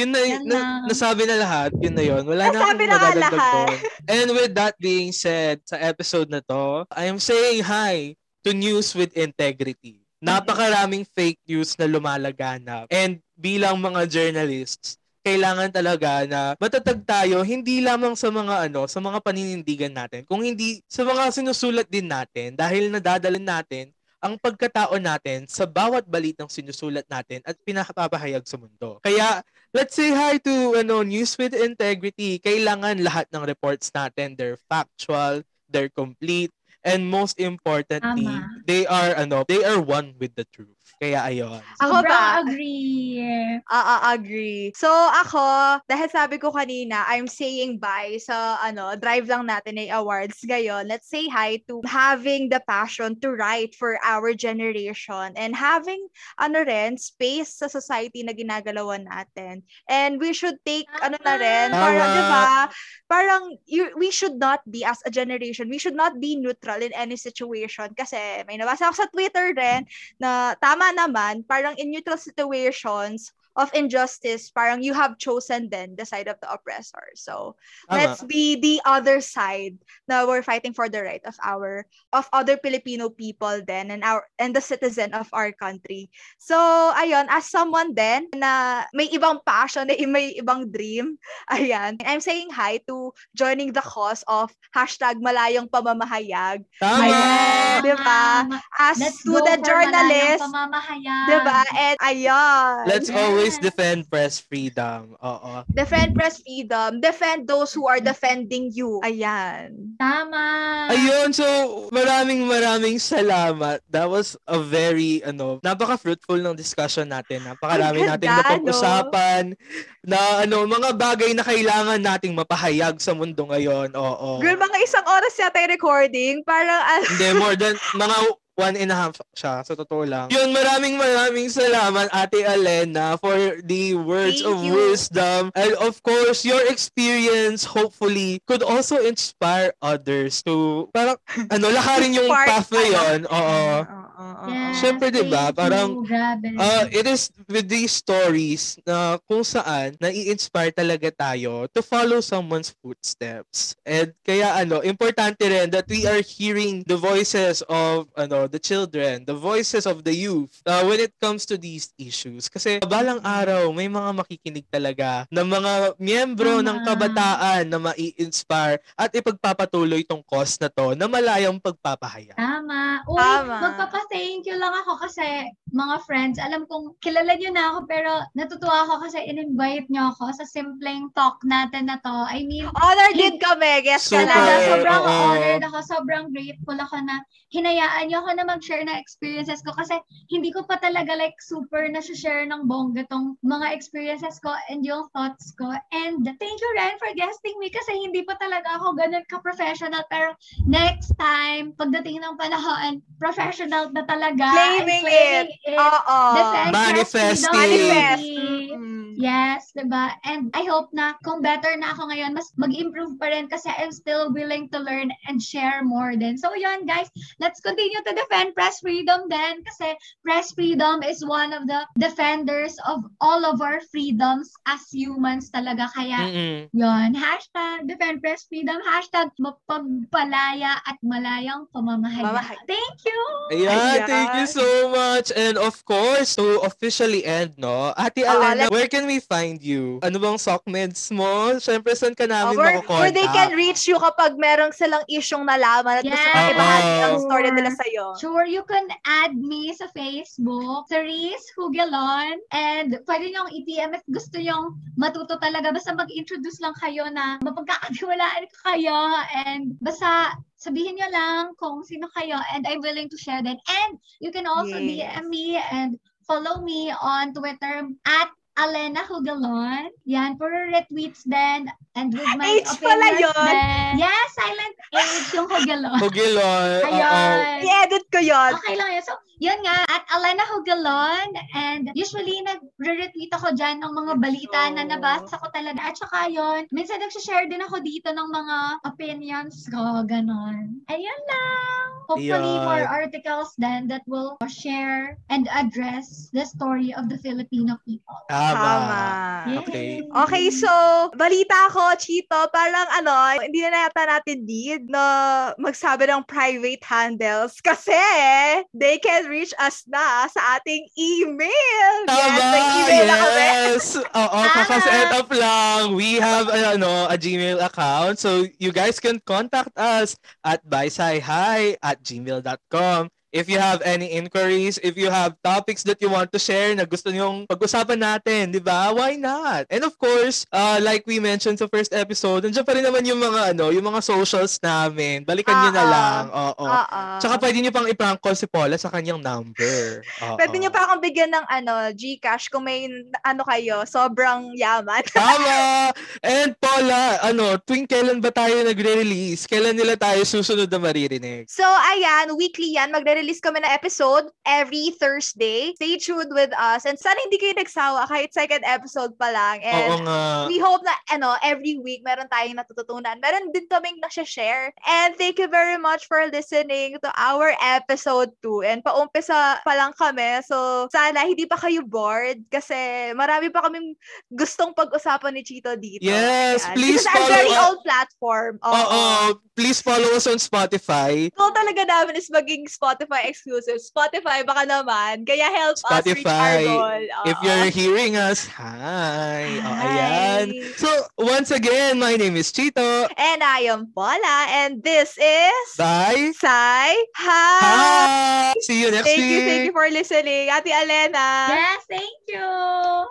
Yun na, Yan na, nasabi na lahat. Yun na yun. Wala na akong madadagdag doon. And with that being said, sa episode na to, I am saying hi to News with Integrity. Napakaraming fake news na lumalaganap. And bilang mga journalists, kailangan talaga na matatag tayo hindi lamang sa mga ano, sa mga paninindigan natin, kung hindi sa mga sinusulat din natin dahil nadadala natin ang pagkatao natin sa bawat balitang sinusulat natin at pinapapahayag sa mundo. Kaya, let's say hi to ano, News with Integrity. Kailangan lahat ng reports natin, they're factual, they're complete, and most importantly, Tama. they are ano, they are one with the truth. Kaya ayun. Ako ba? agree. Ah, uh, agree. So ako, dahil sabi ko kanina, I'm saying bye sa ano, drive lang natin ay awards ngayon. Let's say hi to having the passion to write for our generation and having ano rin, space sa society na ginagalawan natin. And we should take ano na rin, parang, di ba? Parang you, we should not be as a generation, we should not be neutral in any situation kasi may nabasa ako sa Twitter rin na tama naman, parang in neutral situations, of injustice, parang you have chosen then the side of the oppressor. So, Tama. let's be the other side Now we're fighting for the right of our of other Filipino people then and our and the citizen of our country. So, ayun, as someone then na may ibang passion, na may ibang dream, ayan, I'm saying hi to joining the cause of hashtag malayong pamamahayag. Tama! Ayan, di ba? As Let's student journalist, di ba? And ayun. Let's always always defend press freedom. Oo. Defend press freedom. Defend those who are defending you. Ayan. Tama. Ayun, so maraming maraming salamat. That was a very, ano, napaka-fruitful ng discussion natin. Napakarami nating napag-usapan na ano, mga bagay na kailangan nating mapahayag sa mundo ngayon. Oo. Girl, mga isang oras yata yung recording. Parang, uh... Hindi, more than, mga one and a half siya, sa totoo lang. Yun, maraming maraming salamat, Ate Alena, for the words Thank of you. wisdom. And of course, your experience, hopefully, could also inspire others to, parang, ano, lakarin yung path na yun. Oo. Yes, Siyempre, di ba? Parang, uh, it is with these stories na kung saan nai-inspire talaga tayo to follow someone's footsteps. And kaya ano, importante rin that we are hearing the voices of ano the children, the voices of the youth uh, when it comes to these issues. Kasi balang araw, may mga makikinig talaga ng mga miyembro Tama. ng kabataan na mai-inspire at ipagpapatuloy tong cause na to na malayang pagpapahaya. Tama. Uy, Tama. Magpapa-thank you lang ako kasi mga friends, alam kong kilala niyo na ako pero natutuwa ako kasi in-invite niyo ako sa simpleng talk natin na to. I mean, honored din kami. Guest ka na. Sobrang uh, honored ako. Sobrang grateful ako na hinayaan niyo ako na mag-share ng experiences ko kasi hindi ko pa talaga like super na share ng bongga tong mga experiences ko and yung thoughts ko. And thank you, Ren, for guesting me kasi hindi pa talaga ako ganun ka-professional. Pero next time, pagdating ng panahon, professional na talaga. Claiming, claiming it. It. Oo. Manifesting. Manifest. Mm-hmm. Yes, diba? And I hope na kung better na ako ngayon, mas mag-improve pa rin kasi I'm still willing to learn and share more din. So yun, guys, let's continue to defend press freedom then kasi press freedom is one of the defenders of all of our freedoms as humans talaga. Kaya mm-hmm. yun, hashtag defend press freedom, hashtag mapagpalaya at malayang pamamahayag. Thank you! Yeah, Ayan, thank you so much. And of course, to officially end, no? Ate uh, Alena, where can we find you? Ano bang sockmeds mo? Siyempre, saan ka namin uh, where, makukontak? Where they can reach you kapag merong silang isyong nalaman at yes. gusto mo ibahagi ang story nila sa'yo. Sure, you can add me sa Facebook, Therese Hugelon, and pwede niyong i-PM if gusto niyong matuto talaga. Basta mag-introduce lang kayo na mapagkakatiwalaan ko kayo and basta sabihin nyo lang kung sino kayo and I'm willing to share that. And you can also yes. DM me and follow me on Twitter at Alena Hugalon. Yan, puro retweets din. And with my H pala yun. Then, yes, silent H yung Hugalon. Hugalon. Ayun. I-edit ko yun. Okay lang yun. So, yun nga, at Alena Hugalon. And usually, nagre-retweet ako dyan ng mga balita oh. na nabasa ko talaga. At saka yun, minsan nagsishare din ako dito ng mga opinions ko. Ganon. Ayun lang. Hopefully, yeah. more articles then that will share and address the story of the Filipino people. Ah, Tama. Okay. Okay, so, balita ako, Chito, parang ano, hindi na yata natin need na magsabi ng private handles kasi they can reach us na sa ating email. Tama, yes, may email yes. na kami. Oo, kakaset up lang. We have ano, a Gmail account. So, you guys can contact us at hi at gmail.com. If you have any inquiries, if you have topics that you want to share na gusto niyong pag-usapan natin, di ba? Why not? And of course, uh, like we mentioned sa first episode, nandiyan pa rin naman yung mga, ano, yung mga socials namin. Balikan niyo na lang. Oo. Uh-uh. Tsaka pwede niyo pang i-prank call si Paula sa kanyang number. Uh-uh. Pwede niyo pa akong bigyan ng ano, Gcash kung may ano kayo, sobrang yaman. Tama! And Paula, ano, tuwing kailan ba tayo nagre-release? Kailan nila tayo susunod na maririnig? So, ayan, weekly yan. Magre-release magre-release kami na episode every Thursday. Stay tuned with us. And sana hindi kayo nagsawa kahit second episode pa lang. And Oo nga. we hope na ano, every week meron tayong natututunan. Meron din kaming share And thank you very much for listening to our episode 2. And paumpisa pa lang kami. So, sana hindi pa kayo bored kasi marami pa kaming gustong pag-usapan ni Chito dito. Yes, Ayan. please This is follow very us. old platform. Oo. Oh, please follow us on Spotify. Goal talaga namin is maging Spotify Spotify exclusive. Spotify, baka naman. Kaya help Spotify, us reach our goal. If you're hearing us, hi. hi. Oh, ayan. So, once again, my name is Chito. And I am Paula. And this is... Bye. Sai. Hi. Hi. See you next thank week. Thank you, thank you for listening. Ate Alena. Yes, thank you.